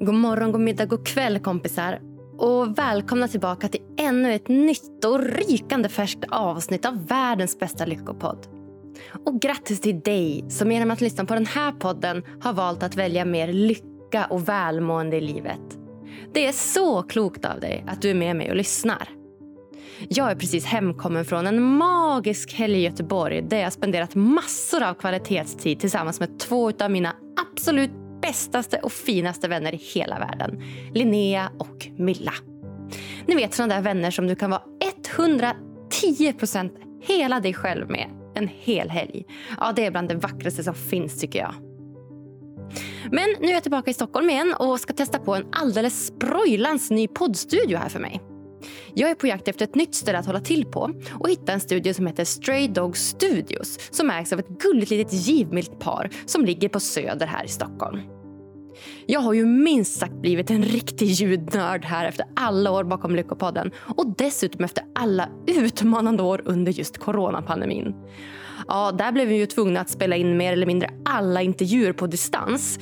God morgon, god middag, god kväll kompisar. Och välkomna tillbaka till ännu ett nytt och rykande färskt avsnitt av världens bästa lyckopodd. Och grattis till dig som genom att lyssna på den här podden har valt att välja mer lycka och välmående i livet. Det är så klokt av dig att du är med mig och lyssnar. Jag är precis hemkommen från en magisk helg i Göteborg där jag spenderat massor av kvalitetstid tillsammans med två av mina absolut bästaste och finaste vänner i hela världen. Linnea och Milla. Ni vet sådana där vänner som du kan vara 110 procent hela dig själv med en hel helg. Ja, det är bland det vackraste som finns tycker jag. Men nu är jag tillbaka i Stockholm igen och ska testa på en alldeles sproilans ny poddstudio här för mig. Jag är på jakt efter ett nytt ställe att hålla till på och hittar en studio som heter Stray Dog Studios som ägs av ett gulligt litet givmilt par som ligger på Söder här i Stockholm. Jag har ju minst sagt blivit en riktig ljudnörd här efter alla år bakom Lyckopodden och dessutom efter alla utmanande år under just coronapandemin. Ja, där blev vi ju tvungna att spela in mer eller mindre alla intervjuer på distans.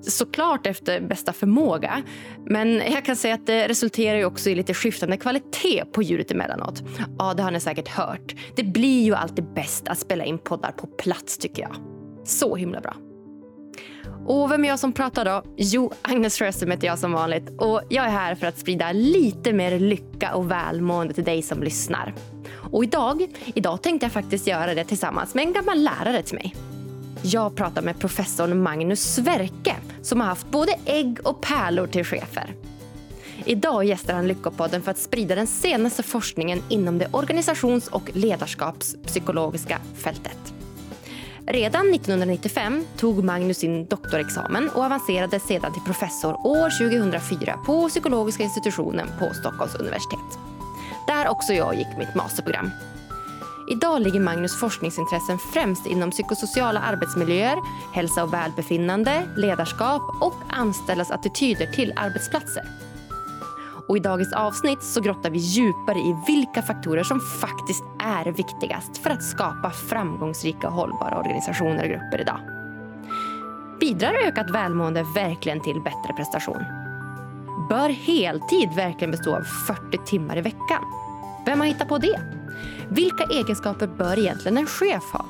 Såklart efter bästa förmåga. Men jag kan säga att det resulterar ju också i lite skiftande kvalitet på ljudet emellanåt. Ja, det har ni säkert hört. Det blir ju alltid bäst att spela in poddar på plats tycker jag. Så himla bra. Och vem är jag som pratar då? Jo, Agnes Sjöström heter jag som vanligt och jag är här för att sprida lite mer lycka och välmående till dig som lyssnar. Och idag, idag tänkte jag faktiskt göra det tillsammans med en gammal lärare till mig. Jag pratar med professorn Magnus Sverke som har haft både ägg och pärlor till chefer. Idag gästar han Lyckopodden för att sprida den senaste forskningen inom det organisations och ledarskapspsykologiska fältet. Redan 1995 tog Magnus sin doktorexamen och avancerade sedan till professor år 2004 på psykologiska institutionen på Stockholms universitet. Där också jag gick mitt masterprogram. Idag ligger Magnus forskningsintressen främst inom psykosociala arbetsmiljöer, hälsa och välbefinnande, ledarskap och anställdas attityder till arbetsplatser. Och I dagens avsnitt så grottar vi djupare i vilka faktorer som faktiskt är viktigast för att skapa framgångsrika och hållbara organisationer och grupper idag. Bidrar ökat välmående verkligen till bättre prestation? Bör heltid verkligen bestå av 40 timmar i veckan? Vem har hittat på det? Vilka egenskaper bör egentligen en chef ha?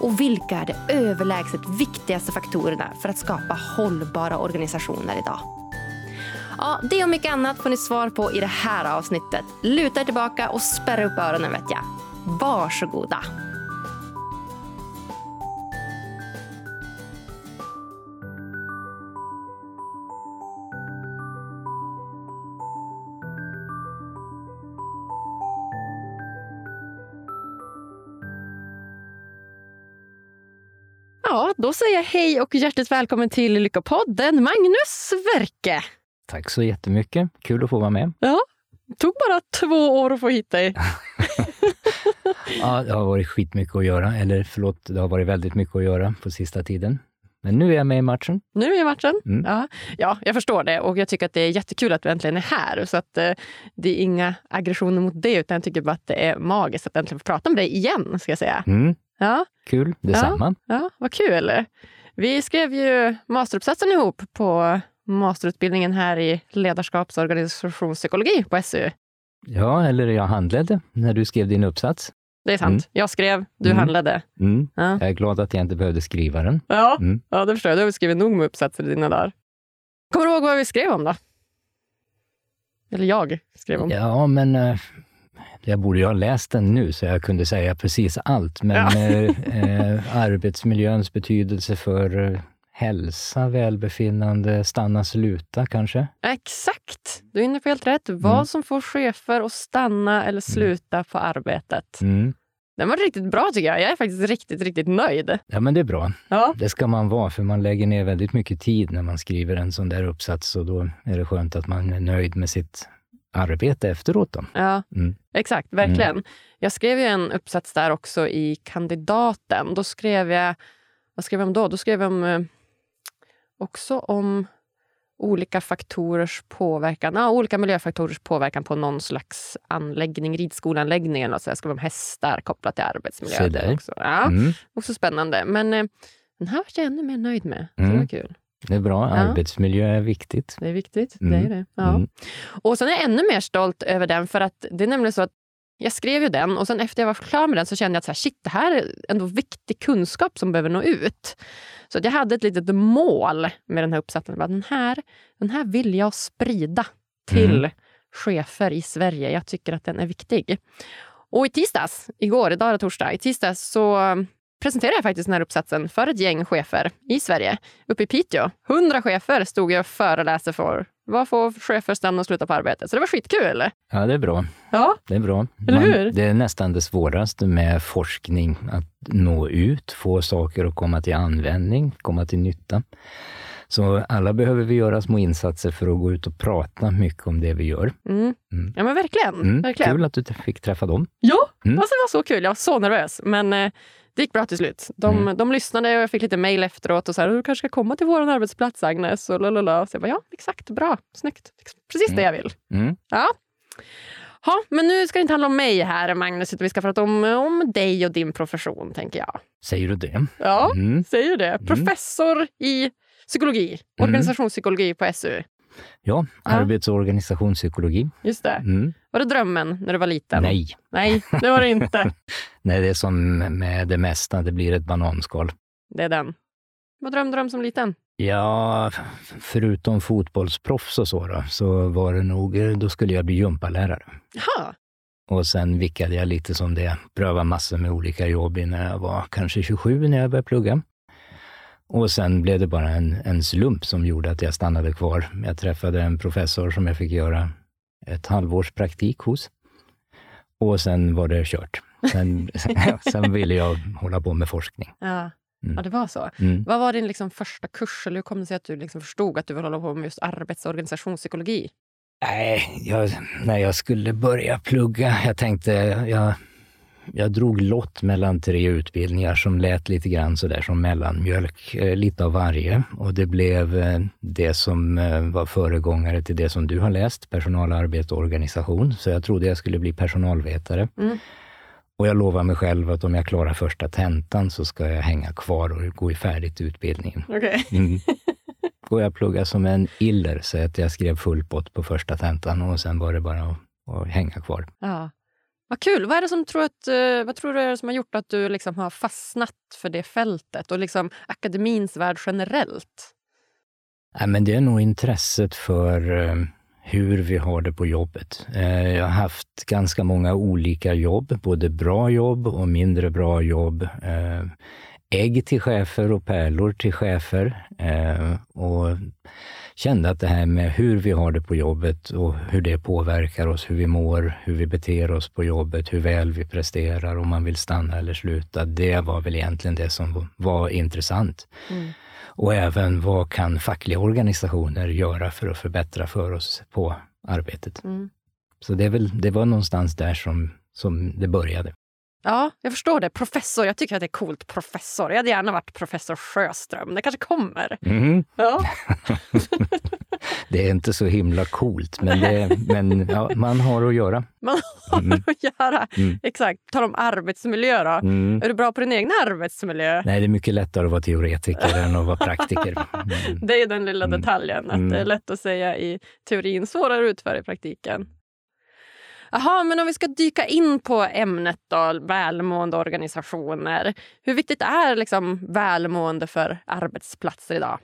Och vilka är de överlägset viktigaste faktorerna för att skapa hållbara organisationer idag? Ja, det och mycket annat får ni svar på i det här avsnittet. Luta er tillbaka och spärra upp öronen vet jag. Varsågoda. Ja, då säger jag hej och hjärtligt välkommen till Lyckopodden, Magnus Sverke. Tack så jättemycket. Kul att få vara med. Ja, tog bara två år att få hit dig. ja, det har varit skitmycket att göra. Eller förlåt, det har varit väldigt mycket att göra på sista tiden. Men nu är jag med i matchen. Nu är jag i matchen? Mm. Ja. ja, jag förstår det. Och jag tycker att det är jättekul att du äntligen är här. Så att eh, det är inga aggressioner mot det, utan jag tycker bara att det är magiskt att äntligen få prata med dig igen, ska jag säga. Mm. Ja. Kul, detsamma. Ja, ja, vad kul. Vi skrev ju masteruppsatsen ihop på masterutbildningen här i ledarskaps och organisationspsykologi på SU. Ja, eller jag handledde när du skrev din uppsats. Det är sant. Mm. Jag skrev, du mm. handledde. Mm. Ja. Jag är glad att jag inte behövde skriva den. Ja, mm. ja det förstår jag. Du har skrivit nog med uppsatser i dina dagar. Kommer du ihåg vad vi skrev om då? Eller jag skrev om. Ja, men äh, jag borde ju ha läst den nu så jag kunde säga precis allt. Men ja. äh, arbetsmiljöns betydelse för hälsa, välbefinnande, stanna, sluta kanske? Exakt! Du är inne på helt rätt. Vad mm. som får chefer att stanna eller mm. sluta mm. på arbetet. Mm. Den var riktigt bra tycker jag. Jag är faktiskt riktigt, riktigt nöjd. Ja, men det är bra. Ja. Det ska man vara, för man lägger ner väldigt mycket tid när man skriver en sån där uppsats och då är det skönt att man är nöjd med sitt arbete efteråt. Då. Ja, mm. exakt. Verkligen. Mm. Jag skrev ju en uppsats där också i kandidaten. Då skrev jag, vad skrev jag om då? Då skrev jag om eh, också om olika faktorers påverkan, ja, olika miljöfaktorers påverkan på någon slags anläggning, ridskolanläggning eller så. Jag ska om hästar kopplat till arbetsmiljö. Också. Ja, mm. också spännande. Men eh, den här var jag ännu mer nöjd med. Så mm. det var kul. Det är bra. Arbetsmiljö är viktigt. Det är viktigt. Det är Mm. det. Ja. Mm. Och sen är jag ännu mer stolt över den för att det är nämligen så att jag skrev ju den och sen efter jag var klar med den så kände jag att så här, shit, det här är ändå viktig kunskap som behöver nå ut. Så att jag hade ett litet mål med den här uppsatsen. Den här, den här vill jag sprida till Mm. chefer i Sverige. Jag tycker att den är viktig. Och i tisdags, igår, idag är det torsdag, i tisdags så presenterade jag faktiskt den här uppsatsen för ett gäng chefer i Sverige, uppe i Piteå. Hundra chefer stod jag och föreläste för. Vad får chefer stanna och sluta på arbetet? Så det var skitkul. Ja, det är bra. Ja, Det är bra. Eller hur? det är nästan det svåraste med forskning, att nå ut, få saker att komma till användning, komma till nytta. Så alla behöver vi göra små insatser för att gå ut och prata mycket om det vi gör. mm. Mm. ja men verkligen. Mm, verkligen. kul att du fick träffa dem. Ja, Mm. alltså, det var så kul. Jag var så nervös. Men eh, det gick bra till slut. De, Mm. de lyssnade och jag fick lite mejl efteråt. och så här, Du kanske ska komma till vår arbetsplats, Agnes. Och lalala. Så jag bara, ja, exakt. Bra. Snyggt. Precis det jag vill. Mm. Ja. Ha, men nu ska det inte handla om mig här, Magnus, utan vi ska prata om, om dig och din profession, tänker jag. Säger du det? Ja, Mm. säger det. Professor i psykologi, Mm. organisationspsykologi på SU. Ja, Ja. arbets och organisationspsykologi. Just det. Mm. Var det drömmen när du var liten? Nej. Nej, det var det inte. Nej, det är som med det mesta, det blir ett bananskal. Det är den. Vad drömde du om som liten? Ja, förutom fotbollsproffs och så, då, så var det nog, eh, då skulle jag bli gympalärare. Jaha. Och sen vickade jag lite som det, prövade massor med olika jobb innan jag var kanske 27 när jag började plugga. Och sen blev det bara en, en slump som gjorde att jag stannade kvar. Jag träffade en professor som jag fick göra ett halvårs praktik hos. Och sen var det kört. Sen, sen ville jag hålla på med forskning. Ja. Mm. ja, det var så. Mm. Vad var din liksom första kurs? Eller hur kom det sig att du liksom förstod att du ville hålla på med just arbets och organisationspsykologi? Nej, jag, när jag skulle börja plugga, jag tänkte, jag, jag drog lott mellan tre utbildningar som lät lite grann sådär som mellanmjölk, eh, lite av varje. Och det blev eh, det som eh, var föregångare till det som du har läst, personalarbete och organisation. Så jag trodde jag skulle bli personalvetare. Mm. Och jag lovar mig själv att om jag klarar första tentan så ska jag hänga kvar och gå i färdigt utbildningen. Okej. Mm. Och jag pluggade som en iller, så att jag skrev full pott på första tentan och sen var det bara att, att hänga kvar. Ja. Vad kul. Vad är det som tror att, eh, vad tror du är det som har gjort att du liksom har fastnat för det fältet och liksom akademins värld generellt? Nej, men det är nog intresset för eh, hur vi har det på jobbet. Eh, jag har haft ganska många olika jobb, både bra jobb och mindre bra jobb. Ägg till chefer och pärlor till chefer. Och kände att det här med hur vi har det på jobbet och hur det påverkar oss, hur vi mår, hur vi beter oss på jobbet, hur väl vi presterar, om man vill stanna eller sluta. Det var väl egentligen det som var intressant. Mm. Och även vad kan fackliga organisationer göra för att förbättra för oss på arbetet. Mm. Så det, väl, det var någonstans där som, som det började. Ja, jag förstår det. Professor. Jag tycker att det är coolt. Professor. Jag hade gärna varit professor Sjöström. Det kanske kommer. Mhm. Ja. Det är inte så himla coolt, men, det, men ja, man har att göra. Man har Mm. att göra. Mm. Exakt. Tal om arbetsmiljö då. Mm. Är du bra på din egna arbetsmiljö? Nej, det är mycket lättare att vara teoretiker än att vara praktiker. Mm. Det är den lilla Mm. detaljen. Att Mm. det är lätt att säga i teorin, svårare att utföra i praktiken. Jaha, men om vi ska dyka in på ämnet då, välmående organisationer. Hur viktigt är liksom välmående för arbetsplatser idag?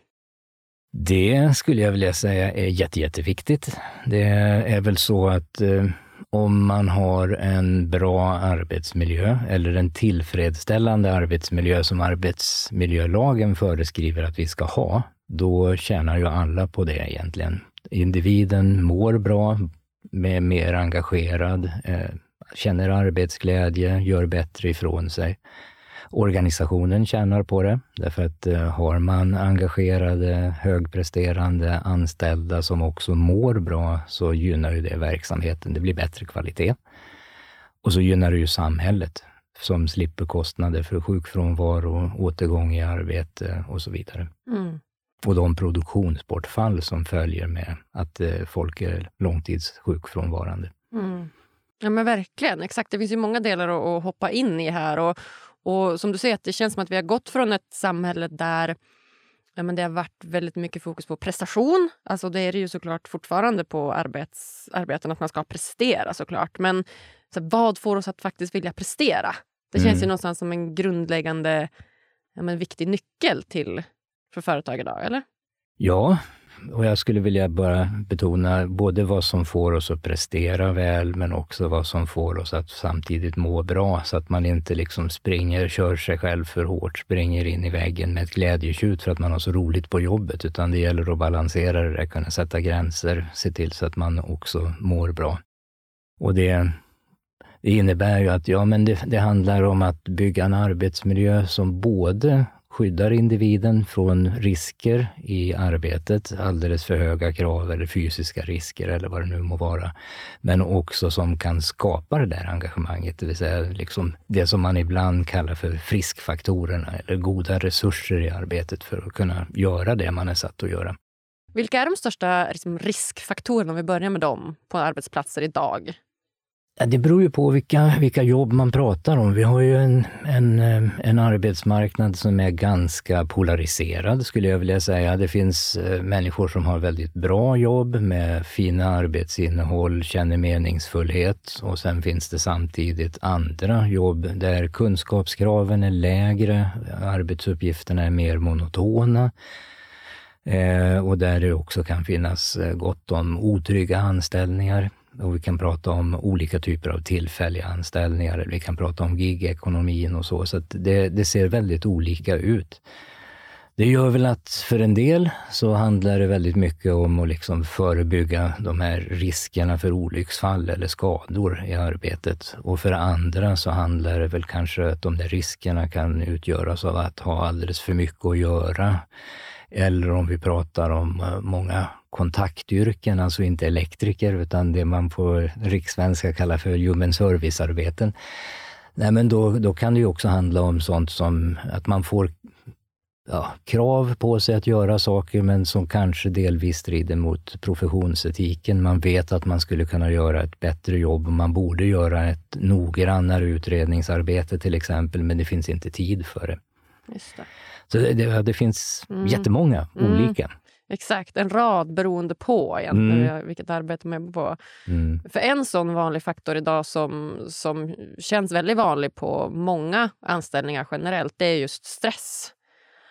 Det skulle jag vilja säga är jätte, jätteviktigt. Det är väl så att eh, om man har en bra arbetsmiljö eller en tillfredsställande arbetsmiljö som arbetsmiljölagen föreskriver att vi ska ha, då tjänar ju alla på det egentligen. Individen mår bra, är mer engagerad, eh, känner arbetsglädje, gör bättre ifrån sig. Organisationen tjänar på det, därför att eh, har man engagerade, högpresterande anställda som också mår bra, så gynnar ju det verksamheten. Det blir bättre kvalitet. Och så gynnar det ju samhället, som slipper kostnader för sjukfrånvaro, återgång i arbete och så vidare. Mm. Och de produktionsbortfall som följer med att eh, folk är långtidssjukfrånvarande. Mm. Ja men verkligen, exakt. Det finns ju många delar att, hoppa in i här. Och, och som du säger, det känns som att vi har gått från ett samhälle där ja, men det har varit väldigt mycket fokus på prestation. Alltså det är det ju såklart fortfarande på arbets, arbeten, att man ska prestera såklart. Men så vad får oss att faktiskt vilja prestera? Det känns mm. ju någonstans som en grundläggande ja, men viktig nyckel till för företag idag, eller? Ja, och jag skulle vilja bara betona både vad som får oss att prestera väl, men också vad som får oss att samtidigt må bra, så att man inte liksom springer, kör sig själv för hårt, springer in i väggen med ett glädjetjut för att man har så roligt på jobbet, utan det gäller att balansera det, kunna sätta gränser, se till så att man också mår bra. Och det, det innebär ju att ja, men det, det handlar om att bygga en arbetsmiljö som både skyddar individen från risker i arbetet, alldeles för höga krav eller fysiska risker eller vad det nu må vara. Men också som kan skapa det där engagemanget, det vill säga liksom det som man ibland kallar för friskfaktorerna eller goda resurser i arbetet för att kunna göra det man är satt att göra. Vilka är de största liksom, riskfaktorerna, om vi börjar med dem, på arbetsplatser idag? Det beror ju på vilka, vilka jobb man pratar om. Vi har ju en, en, eh, en arbetsmarknad som är ganska polariserad, skulle jag vilja säga. Det finns eh, människor som har väldigt bra jobb med fina arbetsinnehåll, känner meningsfullhet. Och sen finns det samtidigt andra jobb där kunskapskraven är lägre, arbetsuppgifterna är mer monotona. Eh, och där det också kan finnas gott om otrygga anställningar. Och vi kan prata om olika typer av tillfälliga anställningar, vi kan prata om gigekonomin och så. Så det, det, ser väldigt olika ut. Det gör väl att för en del så handlar det väldigt mycket om att liksom förebygga de här riskerna för olycksfall eller skador i arbetet. Och för andra så handlar det väl kanske att de där riskerna kan utgöras av att ha alldeles för mycket att göra. Eller om vi pratar om eh, många kontaktyrken, alltså inte elektriker, utan det man på rikssvenska kallar för human service-arbeten. Nej, men då, då kan det ju också handla om sånt som att man får ja, krav på sig att göra saker, men som kanske delvis strider mot professionsetiken. Man vet att man skulle kunna göra ett bättre jobb och man borde göra ett noggrannare utredningsarbete till exempel, men det finns inte tid för det. Just det. Så det, det finns mm. jättemånga mm. olika. Exakt, en rad beroende på egentligen mm. vilket arbete man jobbar på. Mm. För en sån vanlig faktor idag som, som känns väldigt vanlig på många anställningar generellt, det är just stress.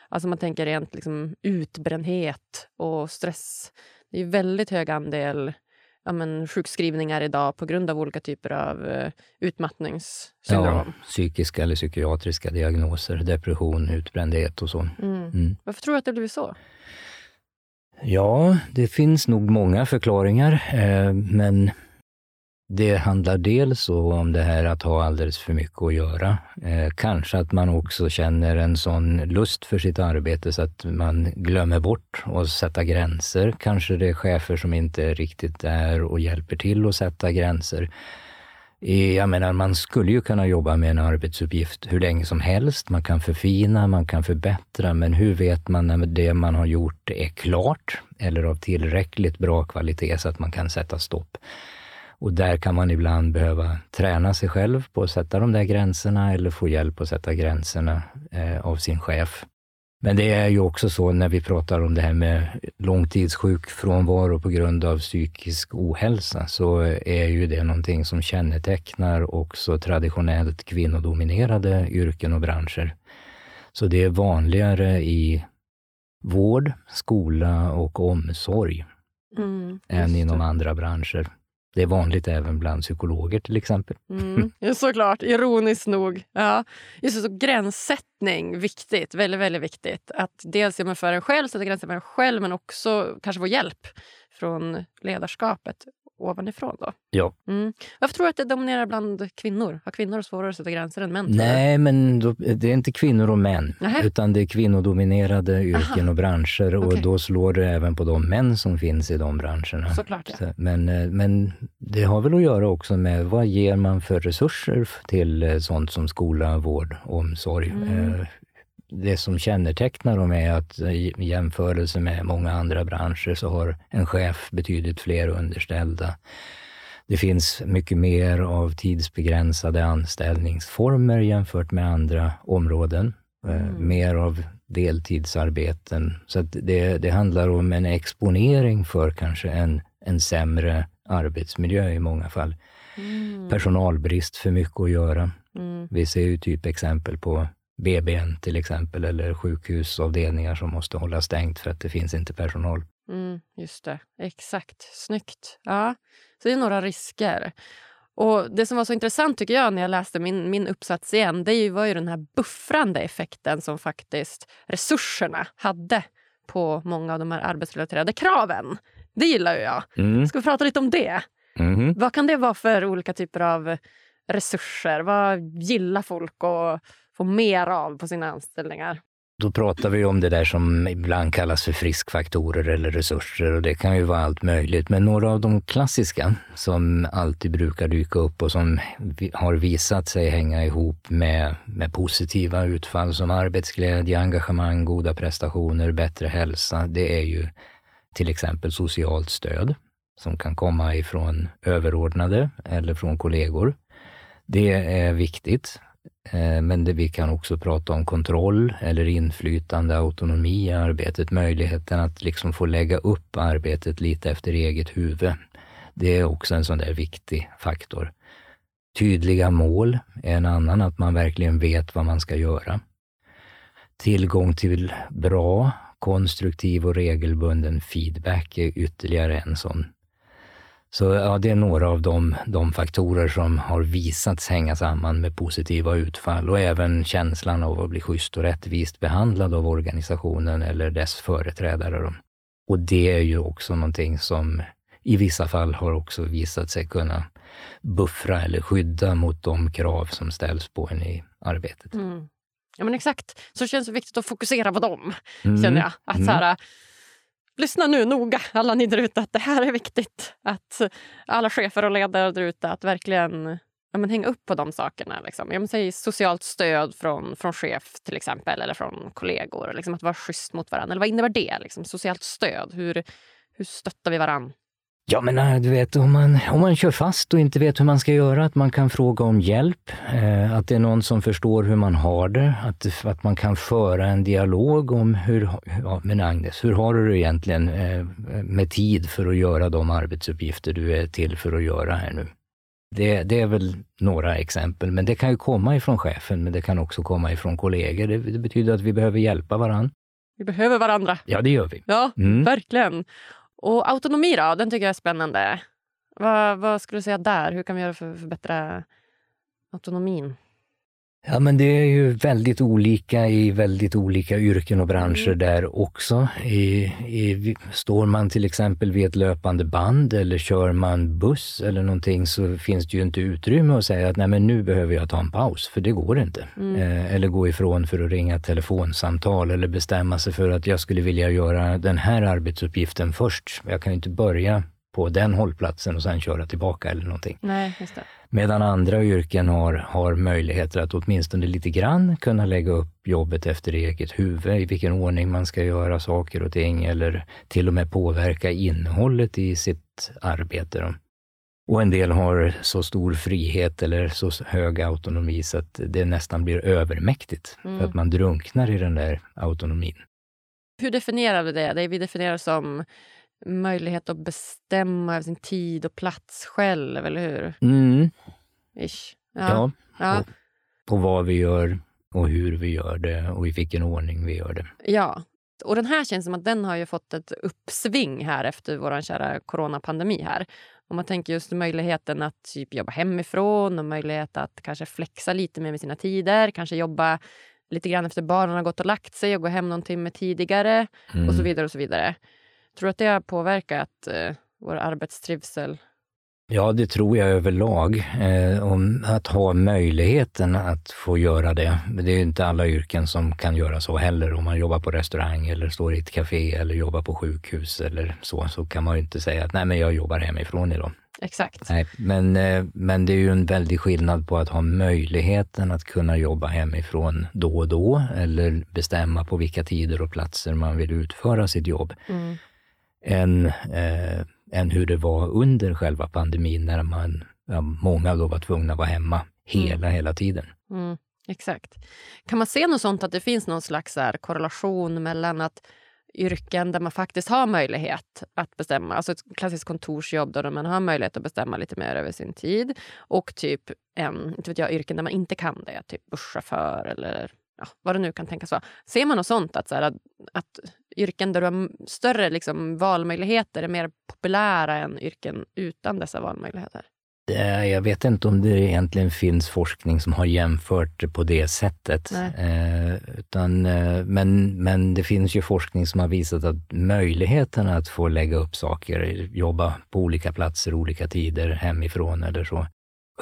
Alltså man tänker rent liksom utbrändhet och stress. Det är väldigt hög andel ja, men, sjukskrivningar idag på grund av olika typer av uh, utmattningssyndrom. Ja, psykiska eller psykiatriska diagnoser, depression, utbrändhet och så. Mm. Mm. Varför tror du att det blivit så? Ja, det finns nog många förklaringar, eh, men det handlar dels om det här att ha alldeles för mycket att göra. Eh, kanske att man också känner en sån lust för sitt arbete så att man glömmer bort att sätta gränser. Kanske det är chefer som inte riktigt är och hjälper till att sätta gränser. Jag menar, man skulle ju kunna jobba med en arbetsuppgift hur länge som helst. Man kan förfina, man kan förbättra, men hur vet man när det man har gjort är klart eller av tillräckligt bra kvalitet så att man kan sätta stopp? Och där kan man ibland behöva träna sig själv på att sätta de där gränserna eller få hjälp att sätta gränserna eh, av sin chef. Men det är ju också så när vi pratar om det här med långtidssjukfrånvaro på grund av psykisk ohälsa, så är ju det någonting som kännetecknar också traditionellt kvinnodominerade yrken och branscher. Så det är vanligare i vård, skola och omsorg mm, än inom andra branscher. Det är vanligt även bland psykologer till exempel. Mm, såklart, ironiskt nog. Ja. Just så, gränssättning, viktigt. Väldigt, väldigt viktigt. Att dels för en själv, sätta gränser för en själv men också kanske få hjälp från ledarskapet ovanifrån. Då. Ja. Mm. Varför tror du att det dominerar bland kvinnor? Har kvinnor svårare att sätta gränser än män? Nej, men då, det är inte kvinnor och män, Nähe. utan det är kvinnodominerade yrken Aha. och branscher och okay. då slår det även på de män som finns i de branscherna. Såklart, ja. Så, men, eh, men det har väl att göra också med vad ger man för resurser till eh, sånt som skola, vård, omsorg. Mm. Det som kännetecknar dem är att i jämförelse med många andra branscher så har en chef betydligt fler underställda. Det finns mycket mer av tidsbegränsade anställningsformer jämfört med andra områden. Eh, mm. Mer av deltidsarbeten. Så det, det handlar om en exponering för kanske en, en sämre arbetsmiljö i många fall. Mm. Personalbrist, för mycket att göra. Mm. Vi ser ju typ exempel på BBN till exempel, eller sjukhusavdelningar som måste hålla stängt för att det finns inte personal. Mm, just det, exakt. Snyggt. Ja. Så det är några risker. Och Det som var så intressant tycker jag när jag läste min, min uppsats igen det var ju den här buffrande effekten som faktiskt resurserna hade på många av de här arbetsrelaterade kraven. Det gillar ju jag. Mm. Ska vi prata lite om det? Mm. Vad kan det vara för olika typer av resurser? Vad gillar folk att få mer av på sina anställningar? Då pratar vi om det där som ibland kallas för friskfaktorer eller resurser och det kan ju vara allt möjligt. Men några av de klassiska som alltid brukar dyka upp och som har visat sig hänga ihop med, med positiva utfall som arbetsglädje, engagemang, goda prestationer, bättre hälsa, det är ju till exempel socialt stöd som kan komma ifrån överordnade eller från kollegor. Det är viktigt Eh, men det, vi kan också prata om kontroll eller inflytande, autonomi i arbetet, möjligheten att liksom få lägga upp arbetet lite efter eget huvud. Det är också en sån där viktig faktor. Tydliga mål är en annan, att man verkligen vet vad man ska göra. Tillgång till bra, konstruktiv och regelbunden feedback är ytterligare en sån så ja, det är några av de, de faktorer som har visats hänga samman med positiva utfall och även känslan av att bli schysst och rättvist behandlad av organisationen eller dess företrädare. Och det är ju också någonting som i vissa fall har också visat sig kunna buffra eller skydda mot de krav som ställs på en i arbetet. Mm. Ja men exakt, så det känns det viktigt att fokusera på dem. Mm. känner jag. Att, mm. så här, lyssna nu noga, alla ni där ute, att det här är viktigt. Att alla chefer och ledare där ute, att verkligen ja, men hänga upp på de sakerna. Liksom. Jag säg socialt stöd från, från chef till exempel, eller från kollegor. Liksom, att vara schysst mot varandra. Eller vad innebär det? Liksom, socialt stöd, hur, hur stöttar vi varandra? Ja, men äh, du vet, om man, om man kör fast och inte vet hur man ska göra, att man kan fråga om hjälp, eh, att det är någon som förstår hur man har det, att, att man kan föra en dialog om hur, ja, men Agnes, hur har du det egentligen eh, med tid för att göra de arbetsuppgifter du är till för att göra här nu? Det, det, är väl några exempel, men det kan ju komma ifrån chefen, men det kan också komma ifrån kollegor. Det, det betyder att vi behöver hjälpa varandra. Vi behöver varandra. Ja, det gör vi. Ja, mm. verkligen. Och autonomi då, den tycker jag är spännande. Vad, vad skulle du säga där? Hur kan vi göra för att förbättra autonomin? Ja, men det är ju väldigt olika i väldigt olika yrken och branscher mm. där också. I, i, står man till exempel vid ett löpande band eller kör man buss eller någonting så finns det ju inte utrymme att säga att nej men nu behöver jag ta en paus, för det går inte. Mm. Eh, eller gå ifrån för att ringa telefonsamtal eller bestämma sig för att jag skulle vilja göra den här arbetsuppgiften först. Jag kan ju inte börja på den hållplatsen och sen köra tillbaka eller någonting. Nej, just det. Medan andra yrken har, har möjligheter att åtminstone lite grann kunna lägga upp jobbet efter eget huvud, i vilken ordning man ska göra saker och ting eller till och med påverka innehållet i sitt arbete. Och en del har så stor frihet eller så hög autonomi så att det nästan blir övermäktigt, mm. för att man drunknar i den där autonomin. Hur definierar vi det? Det vi definierar som möjlighet att bestämma över sin tid och plats själv, eller hur? Mm. Ish. Ja. ja. ja. På, vad vi gör och hur vi gör det och i vilken ordning vi gör det. Ja. Och den här känns som att den har ju fått ett uppsving här efter vår kära coronapandemi här. Om man tänker just möjligheten att typ jobba hemifrån och möjlighet att kanske flexa lite mer med sina tider, kanske jobba lite grann efter barnen har gått och lagt sig och gå hem någon timme tidigare mm. och så vidare och så vidare. Tror du att det har påverkat eh, vår arbetstrivsel? Ja, det tror jag överlag. Eh, om att ha möjligheten att få göra det. Det är inte alla yrken som kan göra så heller. Om man jobbar på restaurang eller står i ett café eller jobbar på sjukhus eller så, så kan man ju inte säga att nej, men jag jobbar hemifrån idag. Exakt. Nej, men, eh, men det är ju en väldig skillnad på att ha möjligheten att kunna jobba hemifrån då och då eller bestämma på vilka tider och platser man vill utföra sitt jobb. Mm än, eh, än hur det var under själva pandemin när man, ja, många då var tvungna att vara hemma hela, mm. hela tiden. Mm. Exakt. Kan man se något sånt att det finns någon slags korrelation mellan att yrken där man faktiskt har möjlighet att bestämma, alltså ett klassiskt kontorsjobb där man har möjlighet att bestämma lite mer över sin tid och typ en, inte vet jag, yrken där man inte kan det, typ busschaufför eller ja, vad det nu kan tänkas vara. Ser man något sånt, att, så här, att, att yrken där du har större liksom, valmöjligheter är mer populära än yrken utan dessa valmöjligheter? Jag vet inte om det egentligen finns forskning som har jämfört det på det sättet. Eh, utan, eh, men, men det finns ju forskning som har visat att möjligheten att få lägga upp saker, jobba på olika platser, olika tider, hemifrån eller så,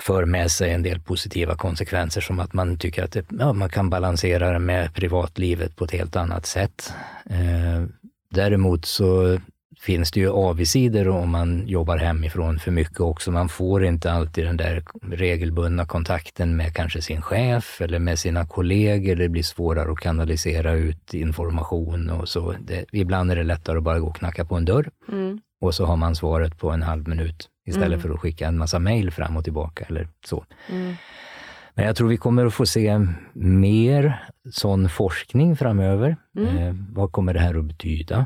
för med sig en del positiva konsekvenser som att man tycker att det, ja, man kan balansera det med privatlivet på ett helt annat sätt. Eh, däremot så finns det ju avigsidor om man jobbar hemifrån för mycket också. Man får inte alltid den där regelbundna kontakten med kanske sin chef eller med sina kollegor. Det blir svårare att kanalisera ut information och så. Det, ibland är det lättare att bara gå och knacka på en dörr mm. och så har man svaret på en halv minut istället mm. för att skicka en massa mejl fram och tillbaka eller så. Mm. Men jag tror vi kommer att få se mer sån forskning framöver. Mm. Eh, vad kommer det här att betyda?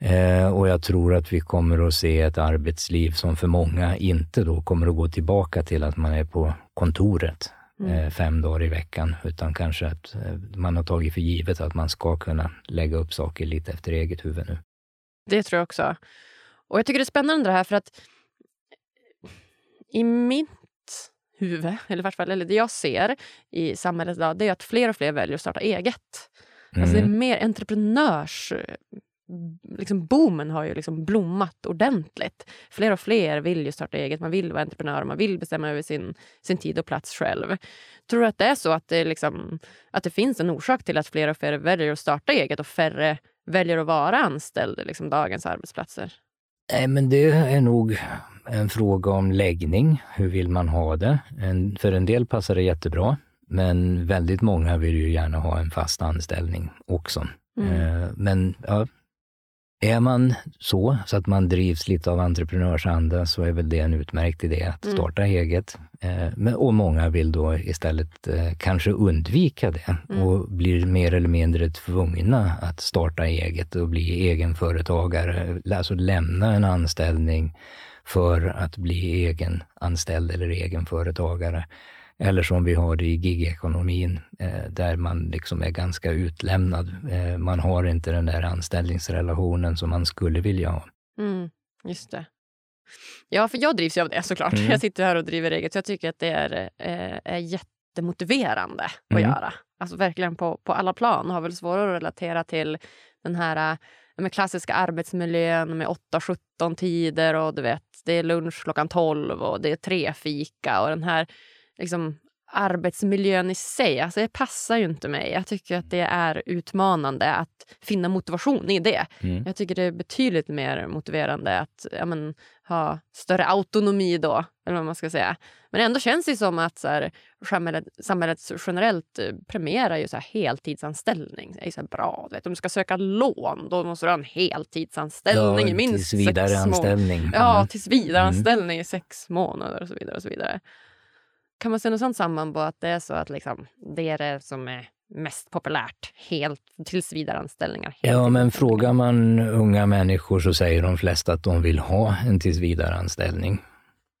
Eh, och jag tror att vi kommer att se ett arbetsliv som för många inte då kommer att gå tillbaka till att man är på kontoret mm. eh, fem dagar i veckan, utan kanske att eh, man har tagit för givet att man ska kunna lägga upp saker lite efter eget huvud nu. Det tror jag också. Och jag tycker det är spännande det här för att i mitt huvud, eller i vart fall eller det jag ser i samhället idag, det är att fler och fler väljer att starta eget. Mm. Alltså det är mm. mer entreprenörs liksom boomen har ju liksom blommat ordentligt. Fler och fler vill ju starta eget, man vill vara entreprenör, man vill bestämma över sin, sin tid och plats själv. Tror du att det är så att det, liksom, att det finns en orsak till att fler och fler väljer att starta eget och färre väljer att vara anställd liksom dagens arbetsplatser? Nej, men det är nog en fråga om läggning. Hur vill man ha det? En, för en del passar det jättebra, men väldigt många vill ju gärna ha en fast anställning också. Mm. Eh, men ja, är man så, så att man drivs lite av entreprenörsanda, så är väl det en utmärkt idé att mm. starta mm. eget. Eh, och många vill då istället eh, kanske undvika det mm. och blir mer eller mindre tvungna att starta eget och bli egenföretagare, alltså lämna en anställning för att bli egenanställd eller egenföretagare. Eller som vi har det i gigekonomin, eh, där man liksom är ganska utlämnad. Eh, man har inte den där anställningsrelationen som man skulle vilja ha. Mm, just det. Ja, för jag drivs ju av det såklart. Mm. Jag sitter här och driver eget, så jag tycker att det är, eh, är jättemotiverande att mm. göra. Alltså verkligen på, på alla plan. Har väl svårare att relatera till den här med klassiska arbetsmiljön med 8-17 tider och du vet, det är lunch klockan 12 och det är tre fika och den här liksom, arbetsmiljön i sig. Alltså det passar ju inte mig. Jag tycker att det är utmanande att finna motivation i det. Mm. Jag tycker det är betydligt mer motiverande att ja, men, ha större autonomi då, eller vad man ska säga. Men ändå känns det som att så här, samhället, samhället generellt eh, premierar ju så här, heltidsanställning. Det är så bra. Vet, om du ska söka lån, då måste du ha en heltidsanställning ja, i minst tills vidare anställning. Mm. Ja, tills vidare anställning mm. i sex månader och så vidare. Och så vidare. Kan man se något sånt samband på att det är så att liksom, det är det som är mest populärt, helt tillsvidareanställningar? Ja, men frågar man unga människor så säger de flesta att de vill ha en tillsvidareanställning.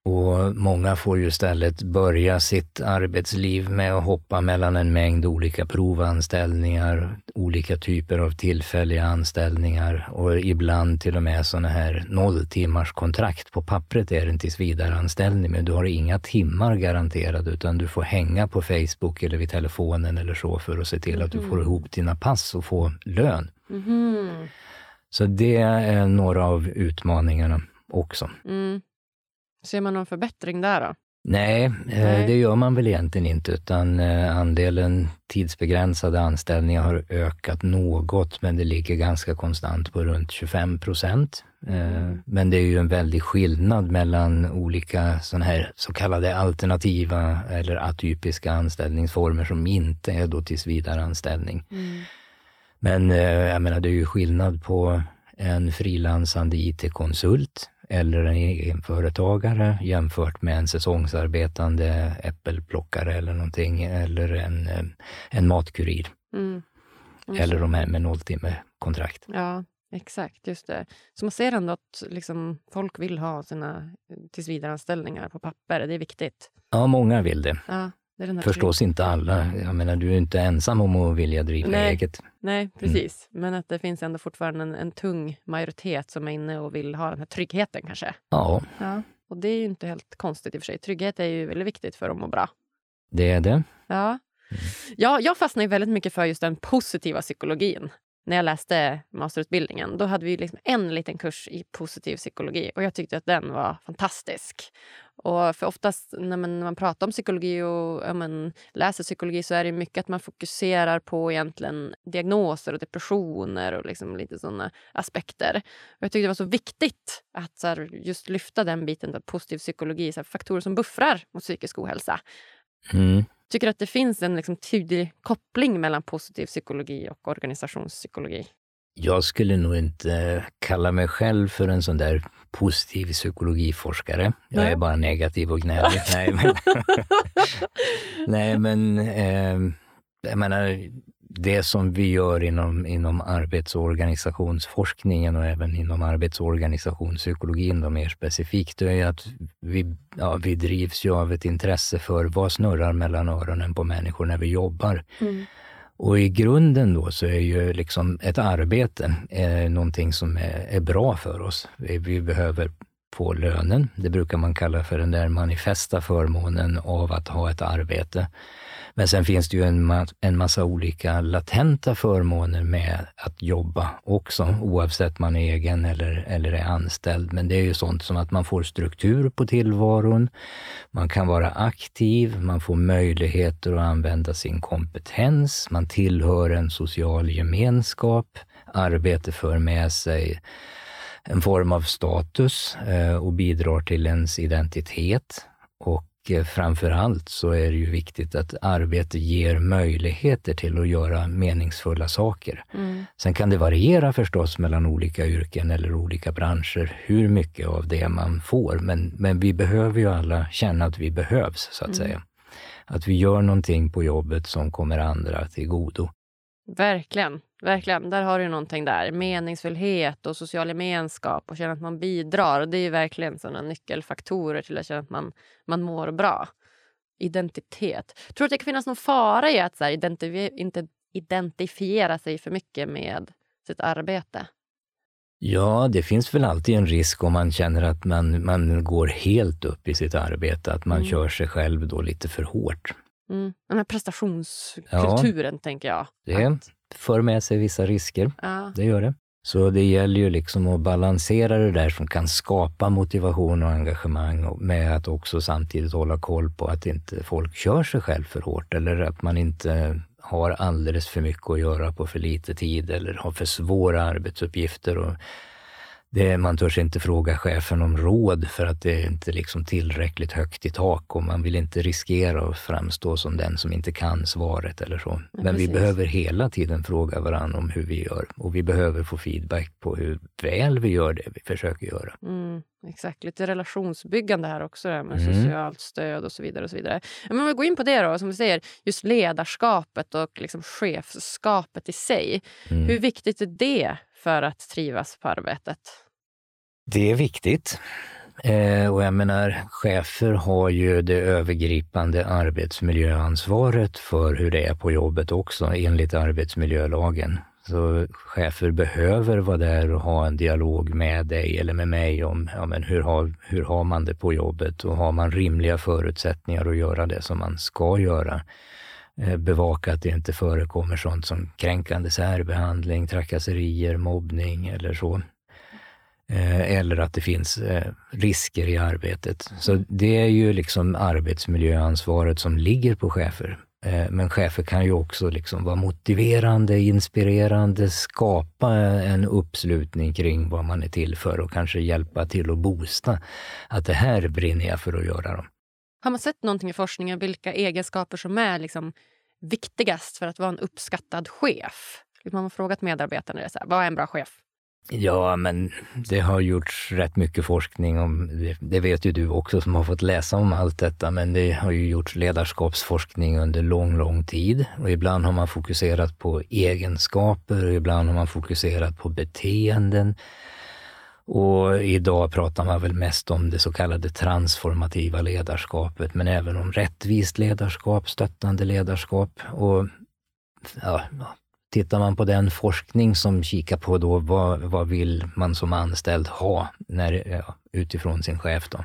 Och många får ju istället börja sitt arbetsliv med att hoppa mellan en mängd olika provanställningar, olika typer av tillfälliga anställningar och ibland till och med sådana här nolltimmars kontrakt. På pappret är det en tillsvidareanställning, men du har inga timmar garanterade utan du får hänga på Facebook eller vid telefonen eller så för att se till att du får mhm. ihop dina pass och få lön. Mm. Så det är några av utmaningarna också. Mm. Ser man någon förbättring där då? Nej, eh, Nej, det gör man väl egentligen inte, utan eh, andelen tidsbegränsade anställningar har ökat något, men det ligger ganska konstant på runt 25 procent. Eh, mm. Men det är ju en väldig skillnad mellan olika såna här så kallade alternativa eller atypiska anställningsformer som inte är då tillsvidareanställning. Mm. Men jag menar, det är ju skillnad på en frilansande IT-konsult eller en egenföretagare jämfört med en säsongsarbetande äppelplockare eller någonting, eller en, eh, en matkurir. Mm. Eller de här med nolltimmekontrakt. Ja, exakt. Just det. Så man ser ändå att liksom, folk vill ha sina tillsvidareanställningar på papper. Det är viktigt. Ja, många vill det. Ja. Förstås inte alla. Jag menar, du är inte ensam om att vilja driva nej, eget. Nej, mm. precis. Mm. Men att det finns ändå fortfarande en, en, tung majoritet som är inne och vill ha den här tryggheten kanske. Ja. ja. Och det är ju inte helt konstigt i och för sig. Trygghet är ju väldigt viktigt för att må bra. Det är det. Ja. Mm. ja jag fastnade väldigt mycket för just den positiva psykologin när jag läste masterutbildningen, då hade vi liksom en liten kurs i positiv psykologi och jag tyckte att den var fantastisk. Och för oftast när man, när man pratar om psykologi och men, läser psykologi så är det mycket att man fokuserar på egentligen diagnoser och depressioner och liksom lite såna aspekter. Och jag tyckte det var så viktigt att så här, just lyfta den biten av positiv psykologi, så här, faktorer som buffrar mot psykisk ohälsa. Mm tycker att det finns en liksom tydlig koppling mellan positiv psykologi och organisationspsykologi. Jag skulle nog inte kalla mig själv för en sån där positiv psykologiforskare. Jag Nej. är bara negativ och gnällig. Nej, men, Nej, men eh, jag menar, det som vi gör inom, inom arbets och även inom arbets och organisationspsykologin då mer specifikt, det är att vi, ja, vi drivs ju av ett intresse för vad snurrar mellan öronen på människor när vi jobbar. Mm. Och i grunden då så är ju liksom ett arbete eh, någonting som är, är bra för oss. Vi, vi behöver få lönen. Det brukar man kalla för den där manifesta förmånen av att ha ett arbete. Men sen finns det ju en, ma en massa olika latenta förmåner med att jobba också, oavsett man är egen eller, eller är anställd. Men det är ju sånt som att man får struktur på tillvaron, man kan vara aktiv, man får möjligheter att använda sin kompetens, man tillhör en social gemenskap, arbete för med sig en form av status eh, och bidrar till ens identitet. Och framför allt så är det ju viktigt att arbete ger möjligheter till att göra meningsfulla saker. Mm. Sen kan det variera förstås mellan olika yrken eller olika branscher, hur mycket av det man får. Men, men vi behöver ju alla känna att vi behövs, så att mm. säga. Att vi gör någonting på jobbet som kommer andra till godo. Verkligen. Verkligen. Där har du någonting där. Meningsfullhet och social gemenskap och känna att man bidrar. Det är verkligen såna nyckelfaktorer till att känna att man, man mår bra. Identitet. Tror du att det kan finnas någon fara i att så identif inte identifiera sig för mycket med sitt arbete? Ja, det finns väl alltid en risk om man känner att man, man går helt upp i sitt arbete, att man mm. kör sig själv då lite för hårt. Mm. Den här prestationskulturen, ja, tänker jag. Det att... för med sig vissa risker. Ja. Det gör det. Så det gäller ju liksom att balansera det där som kan skapa motivation och engagemang med att också samtidigt hålla koll på att inte folk kör sig själv för hårt eller att man inte har alldeles för mycket att göra på för lite tid eller har för svåra arbetsuppgifter. Och det, man törs inte fråga chefen om råd för att det är inte liksom tillräckligt högt i tak och man vill inte riskera att framstå som den som inte kan svaret eller så. Ja, Men precis. vi behöver hela tiden fråga varandra om hur vi gör och vi behöver få feedback på hur väl vi gör det vi försöker göra. Mm, exakt, lite relationsbyggande här också med mm. socialt stöd och så vidare. och så vidare. Men om vi går in på det då, som vi säger, just ledarskapet och liksom chefskapet i sig. Mm. Hur viktigt är det för att trivas på arbetet? Det är viktigt. Eh, och jag menar, chefer har ju det övergripande arbetsmiljöansvaret för hur det är på jobbet också, enligt arbetsmiljölagen. Så chefer behöver vara där och ha en dialog med dig eller med mig om ja, men hur, har, hur har man det på jobbet och har man rimliga förutsättningar att göra det som man ska göra. Eh, bevaka att det inte förekommer sånt som kränkande särbehandling, trakasserier, mobbning eller så. Eh, eller att det finns eh, risker i arbetet. Så det är ju liksom arbetsmiljöansvaret som ligger på chefer. Men chefer kan ju också liksom vara motiverande, inspirerande, skapa en uppslutning kring vad man är till för och kanske hjälpa till att boosta att det här brinner jag för att göra. Dem. Har man sett någonting i forskningen vilka egenskaper som är liksom viktigast för att vara en uppskattad chef? Liksom, man har frågat medarbetarna det, så här, vad är en bra chef? Ja, men det har gjorts rätt mycket forskning om, det, det vet ju du också som har fått läsa om allt detta, men det har ju gjorts ledarskapsforskning under lång, lång tid och ibland har man fokuserat på egenskaper och ibland har man fokuserat på beteenden. Och idag pratar man väl mest om det så kallade transformativa ledarskapet, men även om rättvist ledarskap, stöttande ledarskap och ja, Tittar man på den forskning som kikar på då vad, vad vill man som anställd ha när, ja, utifrån sin chef då,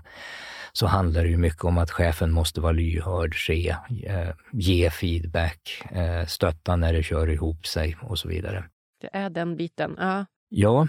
så handlar det ju mycket om att chefen måste vara lyhörd, se, eh, ge feedback, eh, stötta när det kör ihop sig och så vidare. Det är den biten. Ja, ja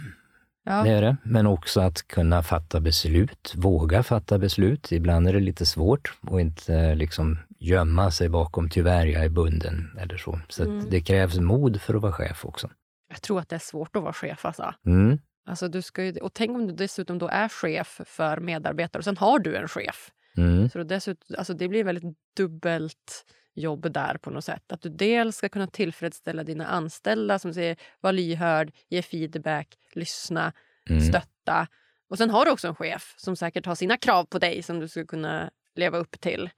Ja. Det är det. Men också att kunna fatta beslut, våga fatta beslut. Ibland är det lite svårt och inte liksom gömma sig bakom tyvärr, jag är bunden eller så. Så mm. det krävs mod för att vara chef också. Jag tror att det är svårt att vara chef alltså. Mm. Alltså du ska ju, och tänk om du dessutom då är chef för medarbetare och sen har du en chef. Mm. Så dessutom, alltså det blir väldigt dubbelt jobb där på något sätt. Att du dels ska kunna tillfredsställa dina anställda som säger var lyhörd, ge feedback, lyssna, mm. stötta. Och sen har du också en chef som säkert har sina krav på dig som du ska kunna leva upp till.